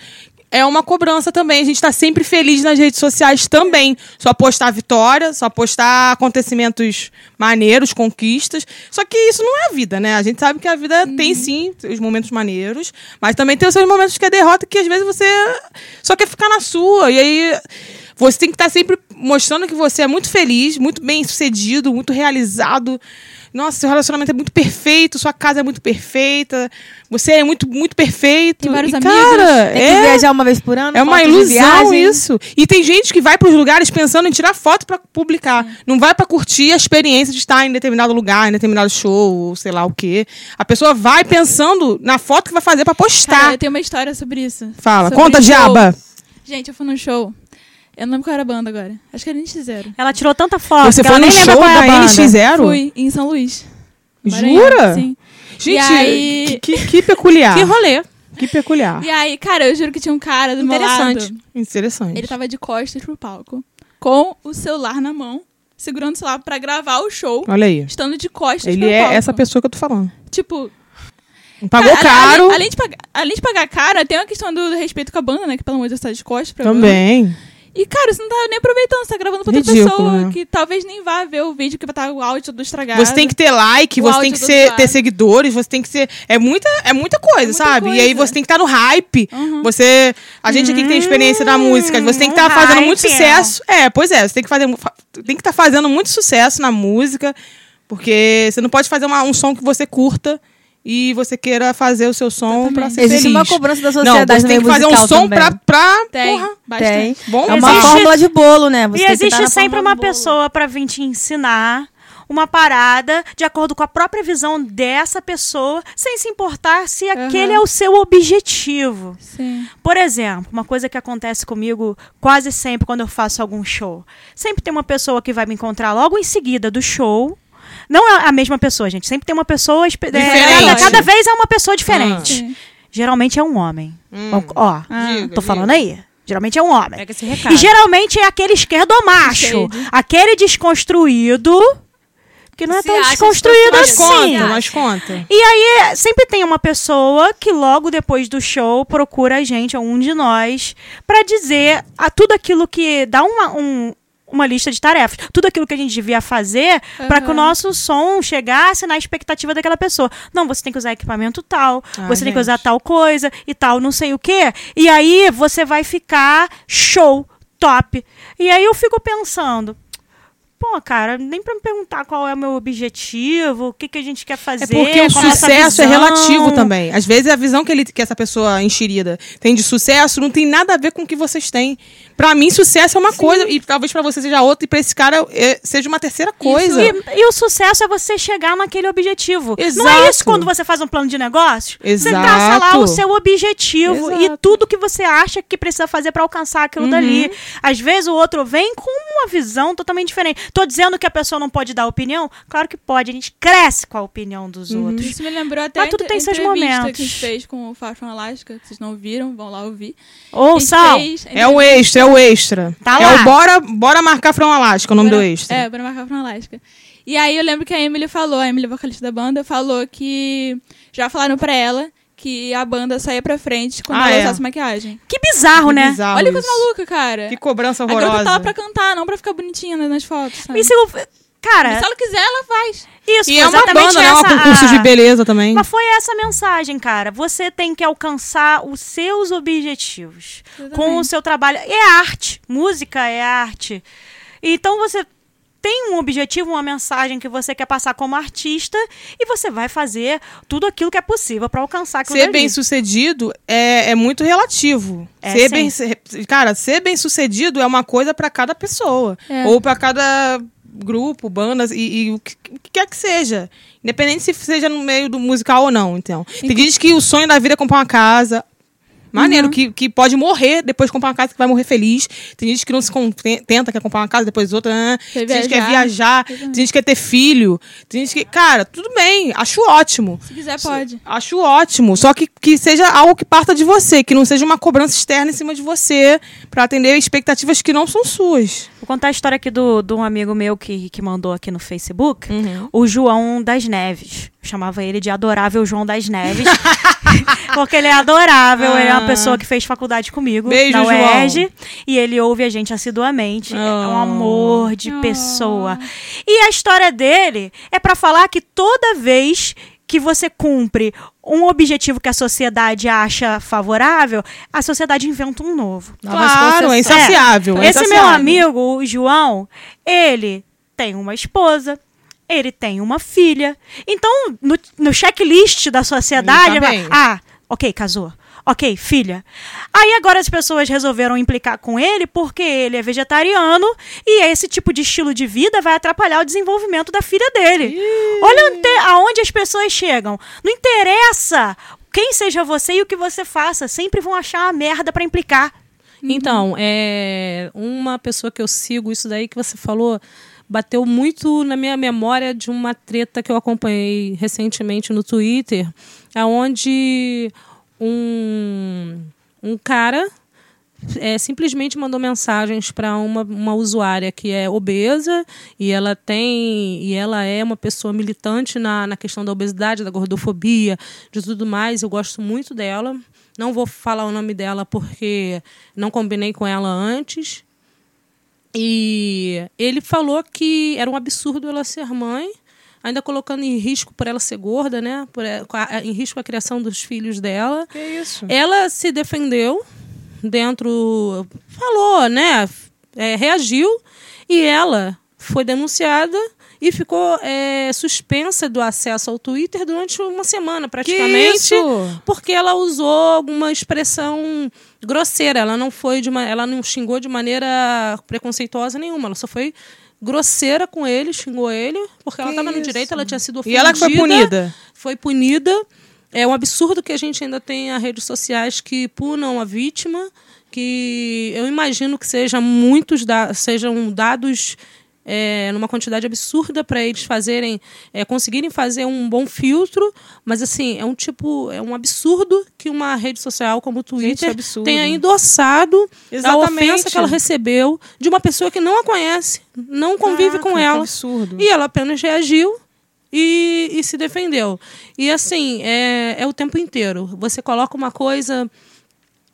É uma cobrança também. A gente tá sempre feliz nas redes sociais também. Só postar vitória, só postar acontecimentos maneiros, conquistas. Só que isso não é a vida, né? A gente sabe que a vida tem sim os momentos maneiros, mas também tem os seus momentos que é derrota que às vezes você só quer ficar na sua. E aí você tem que estar sempre mostrando que você é muito feliz, muito bem sucedido, muito realizado. Nossa, seu relacionamento é muito perfeito, sua casa é muito perfeita, você é muito, muito perfeito. Tem vários E, amigos. Cara, Tem que é, viajar uma vez por ano. é uma ilusão isso. E tem gente que vai pros lugares pensando em tirar foto pra publicar. Não vai pra curtir a experiência de estar em determinado lugar, em determinado show, ou sei lá o quê. A pessoa vai pensando na foto que vai fazer pra postar. Cara, eu tenho uma história sobre isso. Fala, Sobre conta, diaba. Gente, eu fui num show. Eu não lembro qual era a banda agora. Acho que era NX0. Ela tirou tanta foto Você que foi ela no nem lembra show qual é a da banda. NX0? Fui em São Luís. Maranhão, Jura? Sim. Gente, E aí- que, que, que peculiar. Que rolê. Que peculiar. E aí, cara, eu juro que tinha um cara do meu Interessante. lado. Interessante. Ele tava de costas pro palco. Com o celular na mão. Segurando o celular pra gravar o show. Olha aí. Estando de costas Ele pro é palco. essa pessoa que eu tô falando. Tipo, Pagou Cara, caro. Além, além de pagar, além de pagar caro, tem uma questão do respeito com a banda, né? Que pelo amor de Deus tá de costas pra banda. Também. E, cara, você não tá nem aproveitando, você tá gravando pra outra Ridículo, pessoa né? que talvez nem vá ver o vídeo que vai estar o áudio todo estragado. Você tem que ter like, O você tem que do ser, ter seguidores, você tem que ser. É muita, é muita coisa, muita sabe? E aí coisa. você tem que estar no hype. Uhum. Você. A gente aqui que tem experiência na música, você tem que estar um fazendo muito sucesso. É, pois é, você tem que fazer. fa- Tem que estar fazendo muito sucesso na música. Porque você não pode fazer uma- um som que você curta e você queira fazer o seu som pra ser Existe feliz. uma cobrança da Não, sociedade você no tem que fazer um som também. pra, pra Tem, porra, bastante. Tem. bom É uma Existe- fórmula de bolo, né? Você e existe sempre uma pessoa pra vir te ensinar uma parada de acordo com a própria visão dessa pessoa, sem se importar se aquele é o seu objetivo. Sim. Por exemplo, uma coisa que acontece comigo quase sempre quando eu faço algum show. Sempre tem uma pessoa que vai me encontrar logo em seguida do show. Não é a mesma pessoa, gente. Sempre tem uma pessoa. é, Diferente. cada, cada vez é uma pessoa diferente. Sim. Geralmente é um homem. Hum. Ó, Diga, tô falando aí. Geralmente é um homem. Pega esse recado. E geralmente é aquele esquerdomacho. Shade. Aquele desconstruído. Que não é Se tão desconstruído Mas assim. conta, mas conta. E aí, sempre tem uma pessoa que logo depois do show procura a gente, um de nós, pra dizer a tudo aquilo que dá uma, um- uma lista de tarefas, tudo aquilo que a gente devia fazer pra que o nosso som chegasse na expectativa daquela pessoa. Não, você tem que usar equipamento tal, Ah, você tem que gente. usar tal coisa e tal, não sei o quê. E aí você vai ficar show, top. E aí eu fico pensando. Pô, cara, nem pra me perguntar qual é o meu objetivo, o que, que a gente quer fazer. É porque o sucesso é relativo também. Às vezes a visão que, ele, que essa pessoa enxerida tem de sucesso não tem nada a ver com o que vocês têm. Pra mim, sucesso é uma coisa, e talvez pra você seja outra, e pra esse cara é, seja uma terceira coisa. E, e o sucesso é você chegar naquele objetivo. Não é Exato. isso quando você faz um plano de negócio? Você Exato. traça lá o seu objetivo e Exato. tudo que você acha que precisa fazer pra alcançar aquilo Uhum. dali. Às vezes o outro vem com uma visão totalmente diferente. Tô dizendo que a pessoa não pode dar opinião? Claro que pode. A gente cresce com a opinião dos Uhum. outros. Isso me lembrou até Mas tudo tem seus entrevista momentos. que a gente fez com o Fashion Alaska, que vocês não viram, vão lá ouvir. Ou fez- É o extra, é o extra. Tá é lá. o bora, bora marcar From Alaska, o nome do Bora- extra. É, para marcar Fashion Alaska. E aí eu lembro que a Emily falou, a Emily, vocalista da banda, falou que já falaram pra ela que a banda saía pra frente quando Ah, ela é. usasse maquiagem. que bizarro, Que né? bizarro Olha que coisa maluca, cara. Que cobrança a garota horrorosa. lá pra cantar, não pra ficar bonitinha nas fotos, sabe? Isso, cara, Se ela quiser, ela faz. isso E é uma banda, né? É um essa concurso a- de beleza também. Mas foi essa mensagem, cara. Você tem que alcançar os seus objetivos com o Exatamente. seu trabalho. E é arte. Música é arte. Então você tem um objetivo, uma mensagem que você quer passar como artista e você vai fazer tudo aquilo que é possível pra alcançar aquilo Ser dali. bem sucedido é, é muito relativo. É, ser sim. bem, cara, ser bem sucedido é uma coisa pra cada pessoa. É. Ou pra cada grupo, bandas e, e o, que, quer que seja. Independente se seja no meio do musical ou não, então. Tem gente que o sonho da vida é comprar uma casa. Maneiro, Uhum. que, que pode morrer depois de comprar uma casa que vai morrer feliz. Tem gente que não se contenta, quer comprar uma casa, depois outra. né? Quer Tem gente que quer viajar. viajar. Tem gente que quer ter filho. Tem gente que. Cara, tudo bem, acho ótimo. Se quiser, pode. Acho ótimo. Só que, que seja algo que parta de você, que não seja uma cobrança externa em cima de você, pra atender expectativas que não são suas. Vou contar a história aqui do, de um amigo meu que, que mandou aqui no Facebook. Uhum. O João das Neves. Eu chamava ele de Adorável João das Neves. porque ele é adorável. Ele é uma Ah. pessoa que fez faculdade comigo Beijo, na João. UERJ. E ele ouve a gente assiduamente. É um Ah. amor de Ah. pessoa. E a história dele é pra falar que toda vez que você cumpre um objetivo que a sociedade acha favorável, a sociedade inventa um novo. Claro, é insaciável. é Esse meu insaciável. amigo, o João, ele tem uma esposa, ele tem uma filha. Então, no, no checklist da sociedade, tá vai- ah, ok, casou. Ok, filha. Aí agora as pessoas resolveram implicar com ele porque ele é vegetariano e esse tipo de estilo de vida vai atrapalhar o desenvolvimento da filha dele. Olha ante- aonde as pessoas chegam. Não interessa quem seja você e o que você faça, sempre vão achar uma merda pra implicar. Então, é uma pessoa que eu sigo, isso daí que você falou, bateu muito na minha memória de uma treta que eu acompanhei recentemente no Twitter, aonde um, um cara é, simplesmente mandou mensagens para uma, uma usuária que é obesa e ela tem e ela é uma pessoa militante na, na questão da obesidade, da gordofobia, de tudo mais. Eu gosto muito dela. Não vou falar o nome dela porque não combinei com ela antes. E ele falou que era um absurdo ela ser mãe, ainda colocando em risco por ela ser gorda, né? Por, em risco a criação dos filhos dela. Que isso? Ela se defendeu dentro, falou, né? É, reagiu e ela foi denunciada e ficou é, suspensa do acesso ao Twitter durante uma semana, praticamente, porque ela usou alguma expressão grosseira. Ela não foi de uma, ela não xingou de maneira preconceituosa nenhuma. Ela só foi grosseira com ele, xingou ele, porque ela Que estava no direito, ela tinha sido E ofendida. ela que foi punida. Foi punida. É um absurdo que a gente ainda tenha redes sociais que punam a vítima, que eu imagino que seja muitos da, sejam dados é, numa quantidade absurda para eles fazerem, é, conseguirem fazer um bom filtro, mas assim, é um tipo, é um absurdo que uma rede social como o Twitter absurdo. tenha endossado a Exatamente. ofensa que ela recebeu de uma pessoa que não a conhece, não convive Caraca, com ela. absurdo. E ela apenas reagiu e, e se defendeu. E assim, é, é o tempo inteiro. Você coloca uma coisa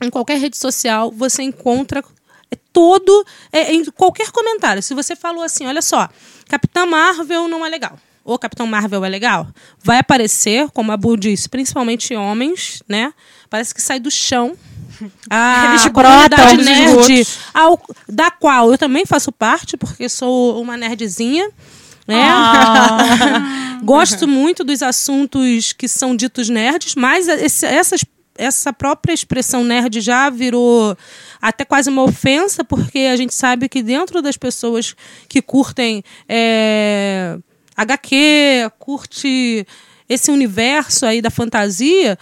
em qualquer rede social, você encontra é todo, é, em qualquer comentário. Se você falou assim, olha só, Capitã Marvel não é legal. Ou Capitão Marvel é legal, vai aparecer, como a Bu disse, principalmente homens, né? Parece que sai do chão. A Eles brotam nerd, ao, da qual eu também faço parte, porque sou uma nerdzinha. Né? Gosto muito dos assuntos que são ditos nerds, mas esse- essas- essa própria expressão nerd já virou até quase uma ofensa, porque a gente sabe que dentro das pessoas que curtem é, HQ, curte esse universo aí da fantasia,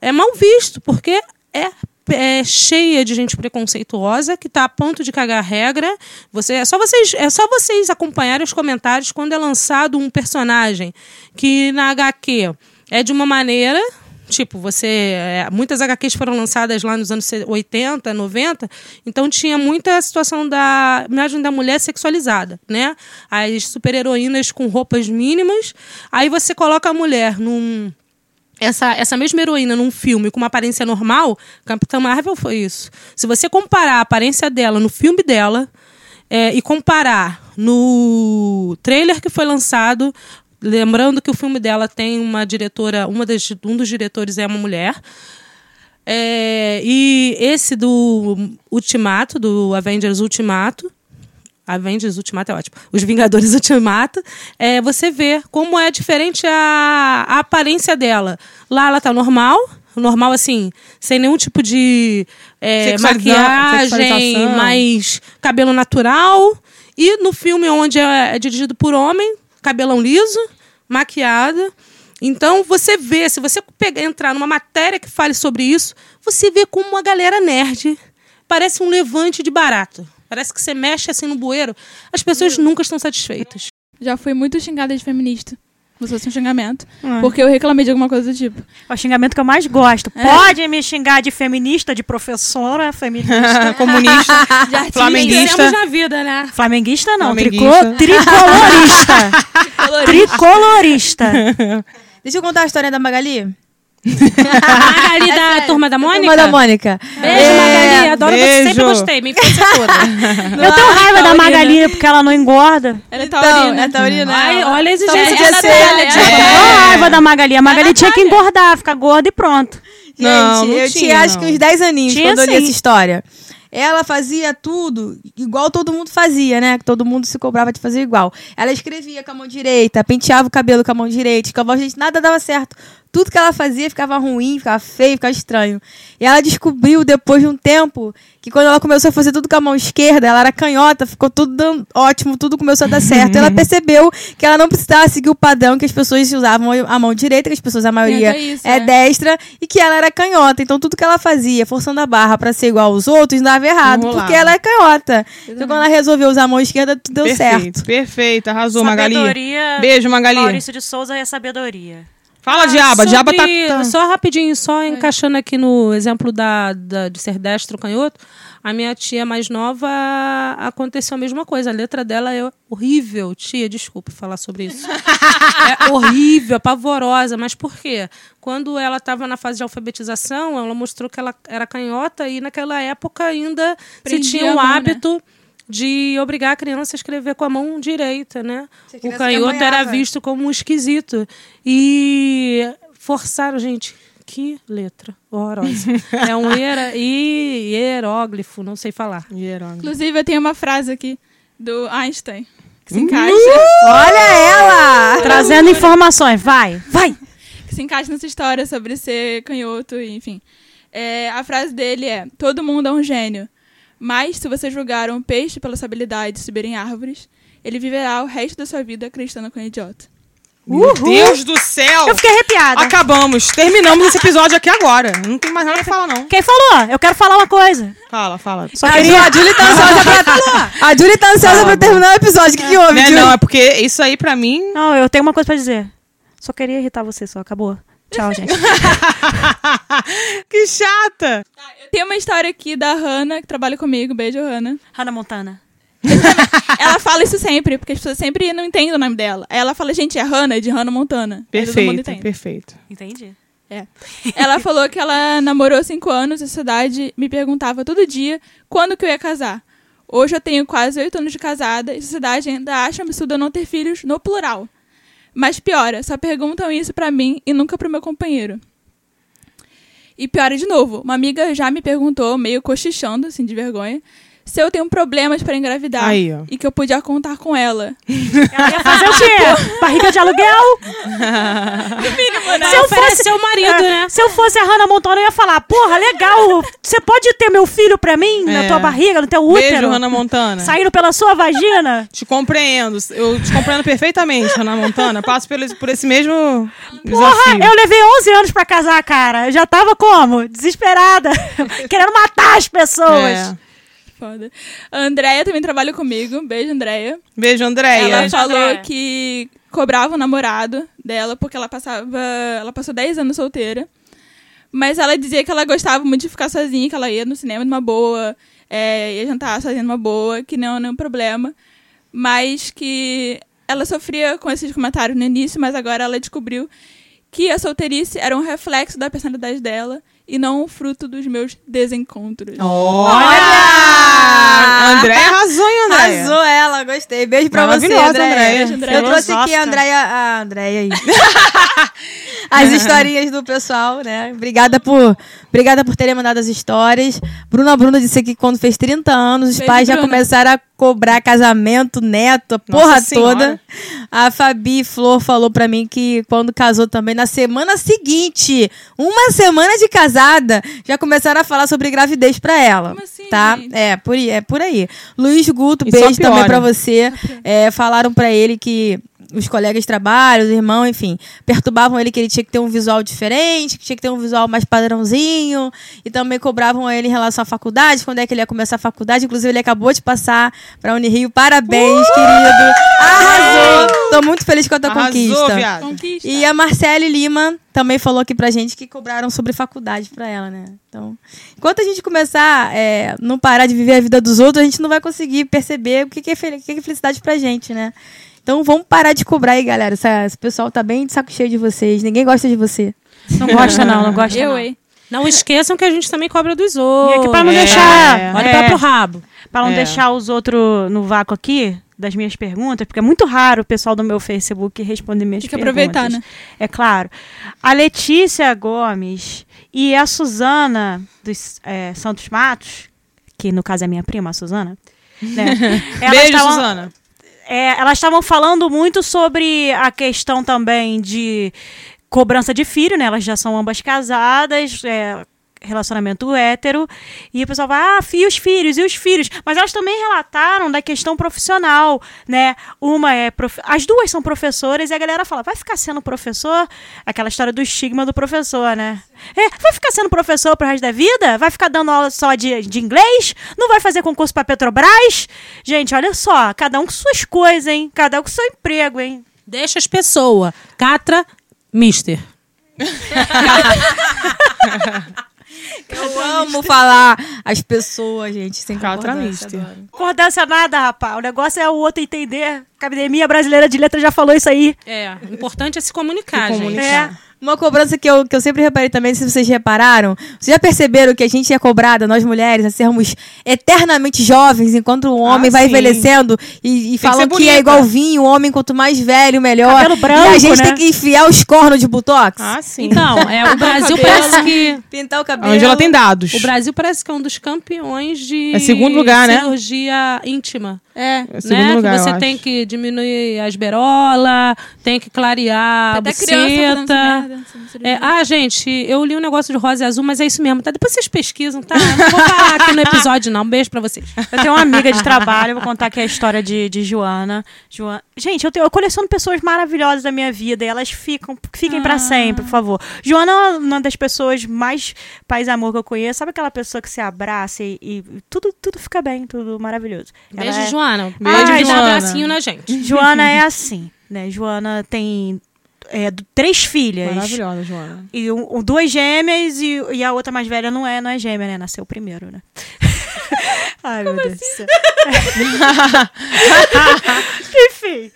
é mal visto, porque é, é cheia de gente preconceituosa que está a ponto de cagar regra. Você, é, só vocês, é só vocês acompanharem os comentários quando é lançado um personagem que na HQ é de uma maneira. Tipo, você. é, muitas HQs foram lançadas lá nos anos 80, 90, então tinha muita situação da imagem da mulher sexualizada, né? As super-heroínas com roupas mínimas. Aí você coloca a mulher num essa, essa mesma heroína num filme com uma aparência normal, Capitã Marvel foi isso. Se você comparar a aparência dela no filme dela é, e comparar no trailer que foi lançado, lembrando que o filme dela tem uma diretora, uma das, um dos diretores é uma mulher. É, e esse do Ultimato, do Avengers Ultimato, Avengers Ultimato é ótimo. Os Vingadores Ultimato. É, você vê como é diferente a, a aparência dela. Lá ela tá normal. Normal, assim, sem nenhum tipo de é, maquiagem, mais cabelo natural. E no filme onde é, é dirigido por homem, cabelão liso, maquiada. Então você vê, se você pegar, entrar numa matéria que fale sobre isso, você vê como uma galera nerd parece um levante de barato. Parece que você mexe assim no bueiro, as pessoas nunca estão satisfeitas. Já fui muito xingada de feminista. Como se fosse um xingamento. Ah. Porque eu reclamei de alguma coisa do tipo. É o xingamento que eu mais gosto. Pode me xingar de feminista, de professora feminista. Comunista, De artista. flamenguista. Na vida, né? Flamenguista não, Flamenguista. tricô, tricolorista. tricolorista. Deixa eu contar a história da Magali. Magali da Turma da Mônica. Turma da Mônica. Beijo, É, Magali. Adoro você. beijo. Sempre gostei. Me infância toda. Eu tenho raiva da Magali porque ela não engorda. Ela é Então, taurina. é taurina. Ai, olha a Então, exigência. Ela é. ela- Eu tenho raiva da Magali. A Magali tinha que engordar, ficar gorda e pronto. Gente, Não, não eu tinha, tinha acho que uns 10 aninhos Tinha quando eu li essa história. Ela fazia tudo igual todo mundo fazia, né? Que todo mundo se cobrava de fazer igual. Ela escrevia com a mão direita, penteava o cabelo com a mão direita, escovava, gente, nada dava certo. Tudo que ela fazia ficava ruim, ficava feio, ficava estranho. E ela descobriu depois de um tempo que quando ela começou a fazer tudo com a mão esquerda, ela era canhota, ficou tudo dando ótimo, tudo começou a dar certo. E ela percebeu que ela não precisava seguir o padrão que as pessoas usavam a mão direita, que as pessoas, a maioria, até isso, é é. destra, e que ela era canhota. Então tudo que ela fazia, forçando a barra pra ser igual aos outros, dava errado, porque ela é canhota. Então quando ela resolveu usar a mão esquerda, tudo deu perfeito, certo. perfeito. Arrasou, Magali. Sabedoria. Beijo, Magali. Maurício de Souza é sabedoria. Fala, Diaba. Diaba tá... Tá- Só rapidinho, só encaixando aqui no exemplo da, da- de ser destro canhoto. A minha tia mais nova aconteceu a mesma coisa. A letra dela é horrível. Tia, desculpa falar sobre isso. é horrível, pavorosa. Mas por quê? Quando ela estava na fase de alfabetização, ela mostrou que ela era canhota e naquela época ainda Prendia se tinha o mão, né? De obrigar a criança a escrever com a mão direita, né? O canhoto era apanhava. visto como um esquisito. E forçaram, gente, que letra horrorosa. é um hiera, hi- hieróglifo, não sei falar. Inclusive, eu tenho uma frase aqui do Einstein. que se encaixa, Olha ela! Trazendo informações, vai, vai. que se encaixa nessa história sobre ser canhoto, enfim. É, a frase dele é: Todo mundo é um gênio, mas se você julgar um peixe pela sua habilidade de subir em árvores, ele viverá o resto da sua vida acreditando que é um idiota. Meu Deus do céu! Eu fiquei arrepiada. Acabamos. Terminamos esse episódio aqui agora. Não tem mais nada pra falar, não. Quem falou? Eu quero falar uma coisa. Fala, fala. Só A, Ju, queria... a Julie tá ansiosa pra, a Julie tá ansiosa pra terminar o episódio. O que, que houve, Não, é Julie? não, é porque isso aí pra mim. Não, eu tenho uma coisa pra dizer. Só queria irritar você, só. Acabou. Tchau, gente. que chata! Eu tenho uma história aqui da Hannah, que trabalha comigo. Beijo, Hannah. Hannah Montana. Ela fala isso sempre, porque as pessoas sempre não entendem o nome dela. Aí ela fala, gente, é Hannah, de Hannah Montana. Aí todo mundo Perfeito, entende. perfeito. Entendi. É. Ela falou que ela namorou cinco anos e a sociedade me perguntava todo dia quando que eu ia casar. Hoje eu tenho quase oito anos de casada e a sociedade ainda acha absurdo eu não ter filhos no plural. Mas piora, só perguntam isso pra mim e nunca pro meu companheiro. E piora de novo, uma amiga já me perguntou, meio cochichando, assim, de vergonha, se eu tenho problemas pra engravidar Aí, ó. e que eu podia contar com ela. Ela ia fazer o quê? Barriga de aluguel? Se eu fosse o marido, É, né? Se eu fosse a Hannah Montana, eu ia falar, porra, legal, você pode ter meu filho pra mim, na É. tua barriga, no teu útero, Beijo, Hannah Montana. saindo pela sua vagina. Te compreendo. Eu te compreendo perfeitamente, Hannah Montana. Passo por esse, por esse mesmo Porra, desafio. eu levei 11 anos pra casar, cara. Eu já tava como? Desesperada. Querendo matar as pessoas. É. Foda. A Andrea também trabalha comigo. Beijo, Andrea. Beijo, Andréia. Ela Beijo, falou Andréia. que cobrava o namorado dela porque ela passava. Ela passou 10 anos solteira. Mas ela dizia que ela gostava muito de ficar sozinha, que ela ia no cinema numa boa, é, ia jantar sozinha numa boa, que não é nenhum problema. Mas que ela sofria com esses comentários no início, mas agora ela descobriu que a solteirice era um reflexo da personalidade dela e não um fruto dos meus desencontros. Olha! André arrasou, hein, André? Arrasou ela, gostei. Beijo pra você, Andréia. Andréia. Beijo, Andréia. Eu trouxe aqui a. Andréia, a Andréia aí. as historinhas do pessoal, né? Obrigada por, obrigada por terem mandado as histórias. Bruna Bruna disse que quando fez 30 anos, os Beijo, pais já Bruna. começaram a cobrar casamento, neto, a porra Senhora. toda. A Fabi Flor falou pra mim que quando casou também, na semana seguinte, uma semana de casada, já começaram a falar sobre gravidez pra ela. Como assim, tá? gente? É, por, aí- é por aí. Luiz Guto, E beijo também pra você. É, falaram pra ele que os colegas de trabalho, os irmãos, enfim, perturbavam ele que ele tinha que ter um visual diferente, que tinha que ter um visual mais padrãozinho, e também cobravam ele em relação à faculdade, quando é que ele ia começar a faculdade. Inclusive, ele acabou de passar pra Unirio. Parabéns, querido! Arrasou! Tô muito feliz com a tua Arrasou, conquista. Conquista. E a Marcele Lima também falou aqui pra gente que cobraram sobre faculdade pra ela, né? Então, enquanto a gente começar é, não parar de viver a vida dos outros, a gente não vai conseguir perceber o que, que, é, fel- o que que é felicidade pra gente, né? Então vamos parar de cobrar aí, galera. Esse pessoal tá bem de saco cheio de vocês. Ninguém gosta de você. Não gosta não, não gosta Eu, não. hein? Não esqueçam que a gente também cobra dos outros. E aqui pra não É. deixar... Olha é, pra pro rabo. Pra não É. deixar os outros no vácuo aqui, das minhas perguntas, porque é muito raro o pessoal do meu Facebook responder minhas Tem que perguntas. aproveitar, né? É claro. A Letícia Gomes e a Suzana dos é, Santos Matos, que no caso é minha prima, a Suzana, né? Beijo, tavam- Suzana. É, elas estavam falando muito sobre a questão também de cobrança de filho, né? Elas já são ambas casadas, é, relacionamento hétero. E o pessoal vai, ah, e os filhos, e os filhos. Mas elas também relataram da questão profissional, né? Uma é. prof- As duas são professoras e a galera fala, vai ficar sendo professor? Aquela história do estigma do professor, né? É, vai ficar sendo professor pro resto da vida? Vai ficar dando aula só de, de inglês? Não vai fazer concurso pra Petrobras? Gente, olha só, cada um com suas coisas, hein? Cada um com seu emprego, hein? Deixa as pessoas. Catra, mister. Amo falar as pessoas, gente, sem Catra concordância. Concordância nada, rapaz. O negócio é o outro entender. A Academia Brasileira de Letras já falou isso aí. É, o importante é se comunicar, Se gente. comunicar. É. Uma cobrança que eu, que eu sempre reparei também, se vocês repararam, vocês já perceberam que a gente é cobrada, nós mulheres, a sermos eternamente jovens, enquanto o homem Ah, vai sim. envelhecendo e, e que falam que, bonita. é igual vinho, o homem quanto mais velho, melhor. Cabelo branco, e a gente né? tem que enfiar os cornos de botox, Ah, sim. Então, é, o Brasil cabelo. parece que. pintar o A cabelo. Angela tem dados. O Brasil parece que é um dos campeões de É segundo lugar, né? cirurgia íntima. É. É segundo né? lugar, que você tem acho. que diminuir as berolas, tem que clarear a Até essa buceta. merda, É, ah, gente, eu li um negócio de rosa e azul, mas é isso mesmo, tá? Depois vocês pesquisam, tá? Eu Não vou falar aqui no episódio, não. Um beijo pra vocês. Eu tenho uma amiga de trabalho, vou contar aqui a história de, de Joana. Joana. Gente, eu, tenho, eu coleciono pessoas maravilhosas da minha vida e elas ficam, fiquem pra sempre, por favor. Joana é uma das pessoas mais paz e amor que eu conheço. Sabe aquela pessoa que se abraça e, e tudo, tudo fica bem, tudo maravilhoso. Beijo, é- Joana. Beijo, Ai, dá Joana. abracinho na gente. Joana é assim, né? Joana tem é, três filhas. Maravilhosa, Joana. E um- um- duas gêmeas e, e a outra mais velha não é, não é gêmea, né? Nasceu primeiro, né? Ai, meu Deus céu. Enfim.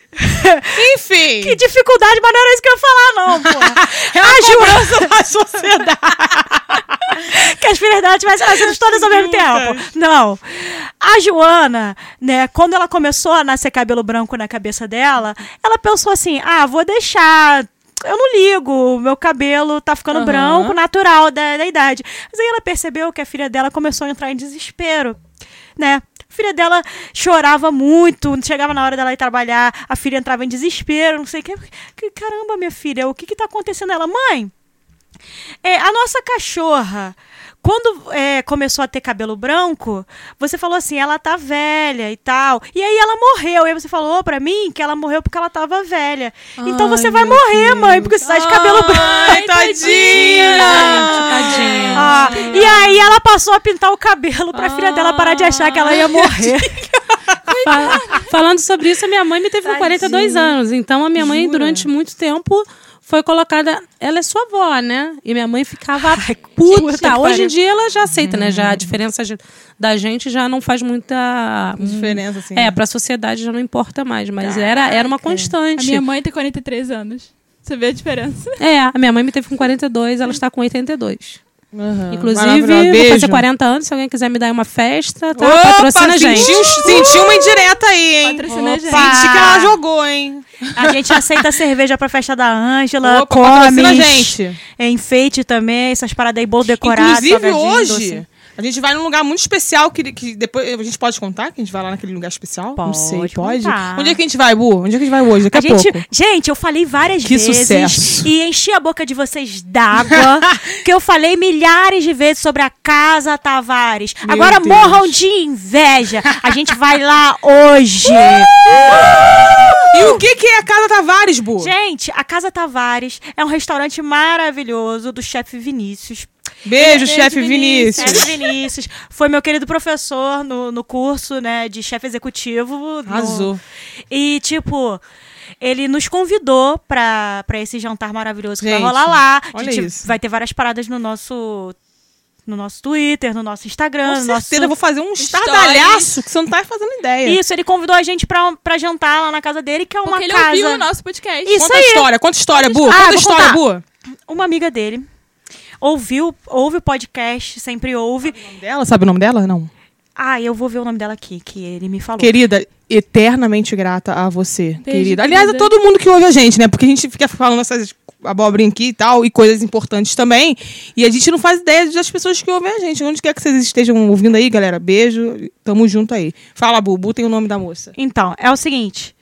Enfim. Que dificuldade, mas não era isso que eu ia falar, não, porra. É a cobrança da sociedade. que as filhas dela nascido todas ao mesmo tempo. Não. A Joana, né, quando ela começou a nascer cabelo branco na cabeça dela, ela pensou assim: ah, vou deixar. Eu não ligo, meu cabelo tá ficando Aham. branco, natural da, da idade. Mas aí ela percebeu que a filha dela começou a entrar em desespero, né? A filha dela chorava muito, chegava na hora dela ir trabalhar, a filha entrava em desespero, não sei o que. Que- Caramba, minha filha, o que que tá acontecendo? Ela, mãe, é, a nossa cachorra, quando é, começou a ter cabelo branco, você falou assim, ela tá velha e tal. E aí ela morreu. E aí você falou pra mim que ela morreu porque ela tava velha. então você vai morrer, mãe, porque você tá de cabelo branco. Ai, tadinha. Tadinha. Ah, e aí ela passou a pintar o cabelo pra filha dela parar de achar que ela ia morrer. Fa- falando sobre isso, a minha mãe me teve com 42 anos. Então, a minha mãe, durante muito tempo, foi colocada. Ela é sua avó, né? E minha mãe ficava puta. puta Hoje em dia ela já aceita, né? Já a diferença de- da gente já não faz muita. Diferença, assim. É, pra sociedade já não importa mais. Mas era, era uma A constante. minha mãe tem 43 anos. Você vê a diferença? É, a minha mãe me teve com 42, ela está com 82. Aham. Inclusive, vou fazer 40 anos. Se alguém quiser me dar uma festa, tá? Opa, Patrocina a gente. sentiu, sentiu uma indireta aí, hein? Patrocina a gente. Senti que ela jogou, hein? A gente aceita cerveja pra festa da Ângela, Opa, patrocina a come, gente. é, enfeite também, essas paradas aí, bolo decorado. Inclusive, salgadinho, hoje, doce. A gente vai num lugar muito especial que, que depois a gente pode contar que a gente vai lá naquele lugar especial? Não sei, Pode pode? contar. Onde é que a gente vai, Bu? Onde é que a gente vai hoje? Daqui a, A gente, pouco. gente, eu falei várias Que vezes sucesso. e enchi a boca de vocês d'água, que eu falei milhares de vezes sobre a Casa Tavares. Meu Agora Deus. morram de inveja. A gente vai lá hoje. E o que, que é a Casa Tavares, Bu? Gente, a Casa Tavares é um restaurante maravilhoso do chefe Vinícius. Beijo, chefe Vinícius. Chefe Vinícius. Foi meu querido professor no, no curso, né, de chefe executivo. no- Arrasou. E, tipo, ele nos convidou pra, pra esse jantar maravilhoso que vai Gente, rolar lá. A gente isso. vai ter várias paradas no nosso. No nosso Twitter, no nosso Instagram, Com no nosso. certeza, eu vou fazer um estardalhaço que você não tá fazendo ideia. Isso, ele convidou a gente pra, pra jantar lá na casa dele, que é uma Porque ele casa. ouviu o nosso podcast. Isso conta aí. a história, conta a história, Bu. Ah, Conta história. Bu. Uma amiga dele ouviu, ouve o podcast, sempre ouve. O nome dela? Sabe o nome dela? Não. Ah, eu vou ver o nome dela aqui, que ele me falou. Querida, eternamente grata a você, Beijo, querida. Aliás, a todo mundo que ouve a gente, né? Porque a gente fica falando essas abobrinhas aqui e tal, e coisas importantes também. E a gente não faz ideia das pessoas que ouvem a gente. Onde quer que vocês estejam ouvindo aí, galera, beijo. Tamo junto aí. Fala, Bubu, tem o nome da moça. Então, é o seguinte.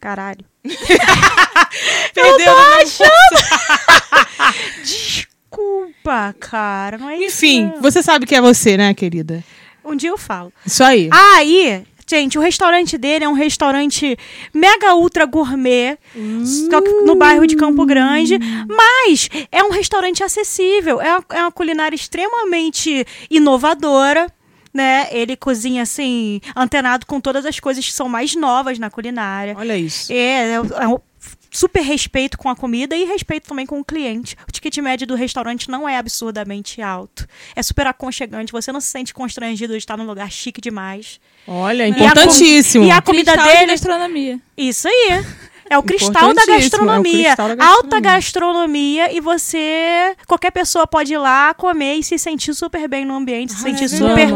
Caralho. Perdeu. Desculpa, cara. Não é isso. Enfim, não. você sabe que é você, né, querida? Um dia eu falo. Isso aí. Aí, gente, o restaurante dele é um restaurante mega ultra gourmet, no bairro de Campo Grande, mas é um restaurante acessível, é uma, é uma culinária extremamente inovadora. Né? Ele cozinha assim, antenado com todas as coisas que são mais novas na culinária. Olha isso. É, é, é um super respeito com a comida e respeito também com o cliente. O ticket médio do restaurante não é absurdamente alto. É super aconchegante, você não se sente constrangido de estar num lugar chique demais. Olha, E a com- importantíssimo. E a comida Cristal de dele. gastronomia. Isso aí. É o cristal da é o gastronomia. cristal da gastronomia. Alta gastronomia e você. Qualquer pessoa pode ir lá comer e se sentir super bem no ambiente, se sentir super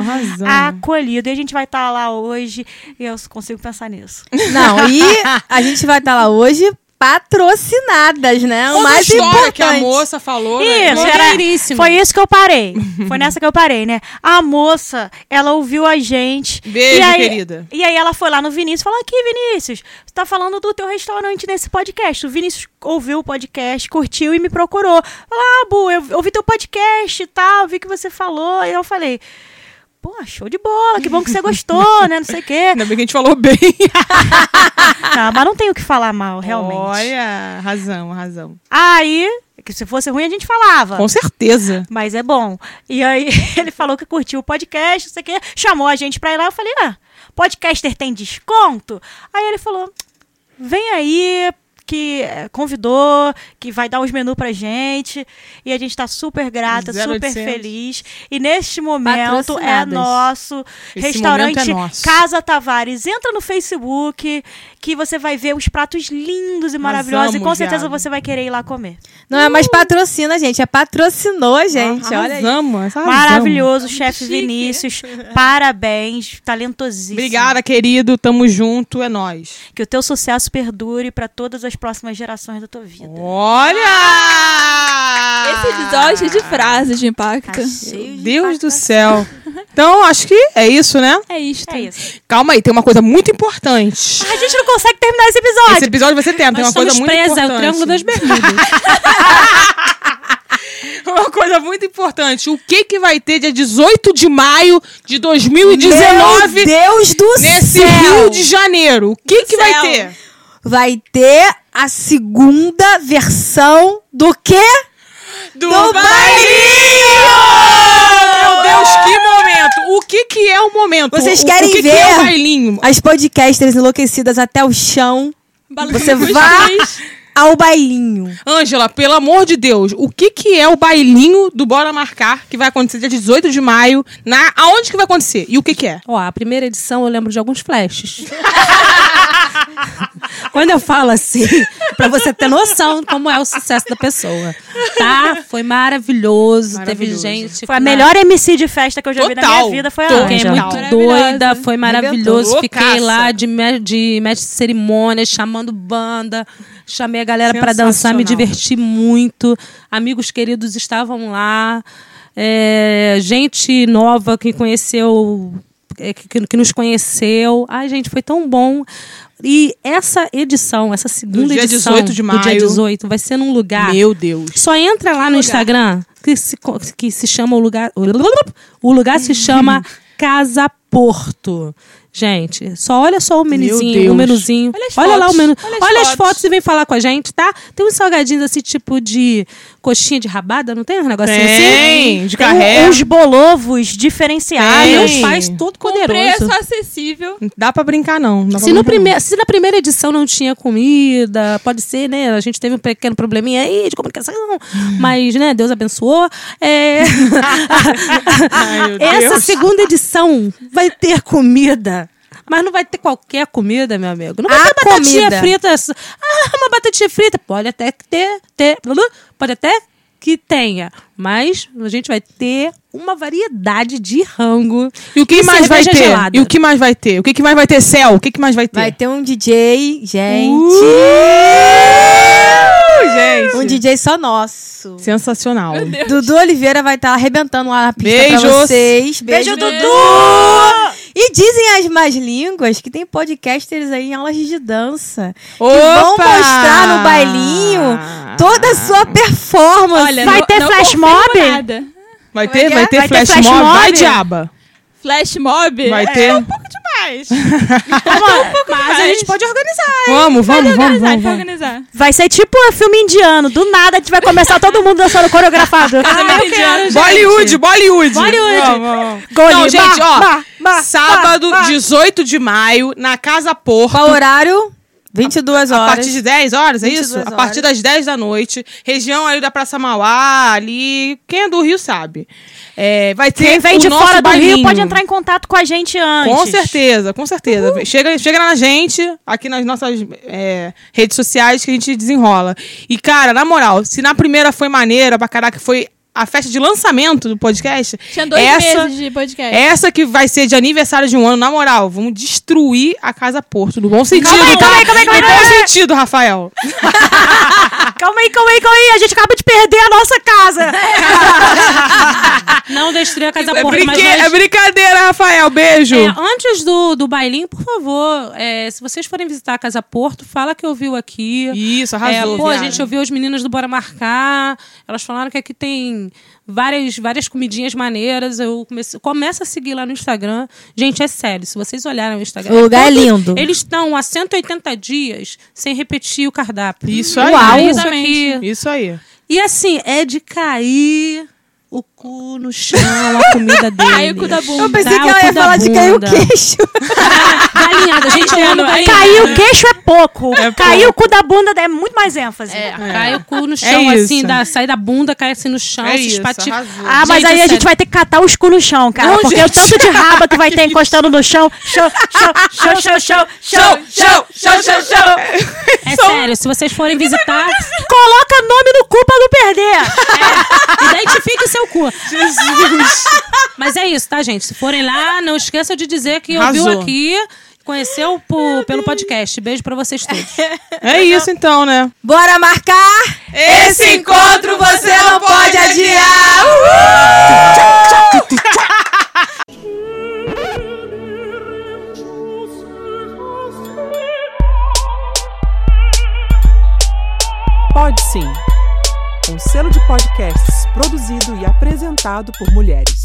acolhido. E a gente vai estar lá hoje e eu consigo pensar nisso. Não, e a gente vai estar lá hoje patrocinadas, né? O Conta a mais importante. que a moça falou. né? Isso, era, Maneiríssimo. foi isso que eu parei. Foi nessa que eu parei, né? A moça, ela ouviu a gente. Beijo, e aí, querida. E aí ela foi lá no Vinícius e falou: Aqui, Vinícius, você tá falando do teu restaurante nesse podcast. O Vinícius ouviu o podcast, curtiu e me procurou. Falou: Ah, Bu, eu ouvi teu podcast e tal, vi que você falou. E eu falei. Pô, show de bola, que bom que você gostou, né? Não sei o quê. Ainda bem que a gente falou bem. Não, mas não tem o que falar mal, realmente. Olha, razão, razão. Aí, que se fosse ruim a gente falava. Com certeza. Mas é bom. E aí ele falou que curtiu o podcast, não sei o quê, chamou a gente pra ir lá. Eu falei, ah, podcaster tem desconto? Aí ele falou, vem aí, que eh, convidou, que vai dar os menus pra gente. E a gente tá super grata, 0800. super feliz. E neste momento é nosso Esse restaurante momento é nosso. Casa Tavares. Entra no Facebook que você vai ver os pratos lindos e maravilhosos. e com certeza viado. você vai querer ir lá comer. Não é mais patrocina, gente. É patrocinou a gente. Olha aí. Arrasamos. Maravilhoso, chefe chique. Vinícius. Parabéns, talentosíssimo. Obrigada, querido. Tamo junto, é nóis. Que o teu sucesso perdure para todas as próximas gerações da tua vida. Olha! Esse episódio é de frases de impacto. Tá cheio de Deus do céu. Então, acho que é isso, né? É isto. É isso. Calma aí, tem uma coisa muito importante. A gente não consegue terminar esse episódio. Esse episódio você tem, tem Nós uma coisa muito presa, é importante. o Triângulo das Bermudas. Uma coisa muito importante. O que que vai ter dia 18 de maio de 2019 Meu Deus do nesse céu! Rio de Janeiro? O que que vai ter? Vai ter a segunda versão do quê? Do, Do bailinho! Meu Deus, que momento! O que que é o momento? Vocês O- querem o que ver? que é o bailinho? As podcasters enlouquecidas até o chão. Balançando Você pés. Ao bailinho. Ângela, pelo amor de Deus, o que que é o bailinho do Bora Marcar que vai acontecer dia 18 de maio? Na, aonde que vai acontecer? E o que que é? Ó, a primeira edição eu lembro de alguns flashes. Quando eu falo assim, pra você ter noção de como é o sucesso da pessoa. Tá? Foi maravilhoso. Maravilhoso. Teve gente. Foi a na- melhor MC de festa que eu já vi na Total. minha vida, foi a Total. Fiquei Ângela. muito doida, foi maravilhoso. Fiquei lá de, de mestre de cerimônia, chamando banda. Chamei a galera pra dançar, me diverti muito. Amigos queridos estavam lá. É, gente nova que conheceu, é, que, que nos conheceu. Ai, gente, foi tão bom. E essa edição, essa segunda dia edição 18 de do dia maio. 18, vai ser num lugar Meu Deus. só entra lá no Instagram que se, que se chama o lugar. O lugar se chama Casa Porto. Gente, só olha só o menuzinho, o menuzinho. Olha as Olha lá o menu. olha as Olha as fotos. fotos e vem falar com a gente, tá? Tem uns salgadinhos assim, tipo de coxinha de rabada, não tem um negocinho assim? Tem, de Tem carré. uns bolovos diferenciados. Tem. Meu pai todo Com poderoso. preço acessível. Dá pra brincar, não. Dá pra Se, no brincar, se na primeira edição não tinha comida, pode ser, né? A gente teve um pequeno probleminha aí de comunicação, mas, né, Deus abençoou. É... Ai, meu Essa Deus. segunda edição vai ter comida. Mas não vai ter qualquer comida, meu amigo. Não vai A ter batatinha comida. frita. Ah, uma batatinha frita. Pode até ter, ter. Pode até que tenha. Mas a gente vai ter uma variedade de rango. E o que E mais vai ter? gelada. E o que mais vai ter? O que, que mais vai ter, Céu? O que, que mais vai ter? Vai ter um DJ, gente. Uh, gente. Um DJ só nosso. Sensacional. Dudu Oliveira vai estar arrebentando lá na pista Beijos. pra vocês. Beijo, Beijo, Dudu! E dizem as más línguas que tem podcasters aí em aulas de dança. Que vão Opa! mostrar no bailinho toda a sua performance. Olha, Vai não- ter não flash mob? nada. Vai Como é ter, vai é? ter Vai ter flash, flash mob? mob? Vai, diaba. Flash mob? Vai é ter. um pouco demais. Mas a gente pode organizar. Vamos, vamos, vamos, organizar, vamos. vamos. organizar. Vai ser tipo um filme indiano. Do nada a gente vai começar todo mundo dançando coreografado. Casamento indiano. Bollywood, Bollywood. Bollywood. Vamos, vamos. Gole, Não, gente, ó. ba, ba, sábado, ba, ba. 18 de maio, na Casa Porto. Qual horário? 22 A horas. partir de 10 horas, é 22 isso? A horas. partir das 10 da noite. Região ali da Praça Mauá, ali. Quem é do Rio sabe. É, vai ter Quem vem o de nosso fora do Rio bailinho. pode entrar em contato com a gente antes. Com certeza, com certeza. Chega, chega na gente, aqui nas nossas é, redes sociais, que a gente desenrola. E, cara, na moral, se na primeira foi maneira pra caraca, foi a festa de lançamento do podcast. Tinha dois essa, meses de podcast. Essa que vai ser de aniversário de um ano, na moral, vamos destruir a Casa Porto, no bom sentido. aí, tá? calma aí, calma aí, calma aí, No calma bom aí. sentido, Rafael. Calma aí, calma aí, calma aí. A gente acaba de perder a nossa casa. Não destruir a casa É, porta, mas nós- é brincadeira, Rafael. Beijo. É, antes do, do bailinho, por favor, é, se vocês forem visitar a Casa Porto, fala que ouviu aqui. Isso, É, arrasou. pô, a viado. gente ouviu as meninas do Bora Marcar. Elas falaram que aqui tem várias, várias comidinhas maneiras. Eu comecei, começa a seguir lá no Instagram. Gente, é sério, se vocês olharem o Instagram. O lugar é todo- lindo. Eles estão há 180 dias sem repetir o cardápio. Isso aí. Uau, Isso isso aqui. Isso aí. E assim, é de cair o cu no chão, a comida dele. Cai o cu da bunda. Eu pensei que o ela ia da falar de cair o queixo. Galinhada, gente, eu amo galinhada. Cair o queixo é pouco. Cair o cu da bunda é muito mais ênfase. É, cai o cu no chão, isso. assim, dá, sai da bunda, cai assim no chão, É se espatifa. Ah, mas Gente, aí é a gente vai ter que catar os cu no chão, cara. Não, porque gente. o tanto de raba que vai ter encostando no chão. Show, show, show, show, show, show, show, show, show, show. É sério, se vocês forem visitar, Coloca nome no cu pra não perder. identifique seu cu. Mas é isso, tá, gente? Se forem lá, não esqueçam de dizer que ouviu aqui, conheceu por- pelo podcast. Beijo pra vocês todos. É isso então, né? Bora marcar? Esse encontro você não pode adiar. Pode sim. Um selo de podcasts produzido e apresentado por mulheres.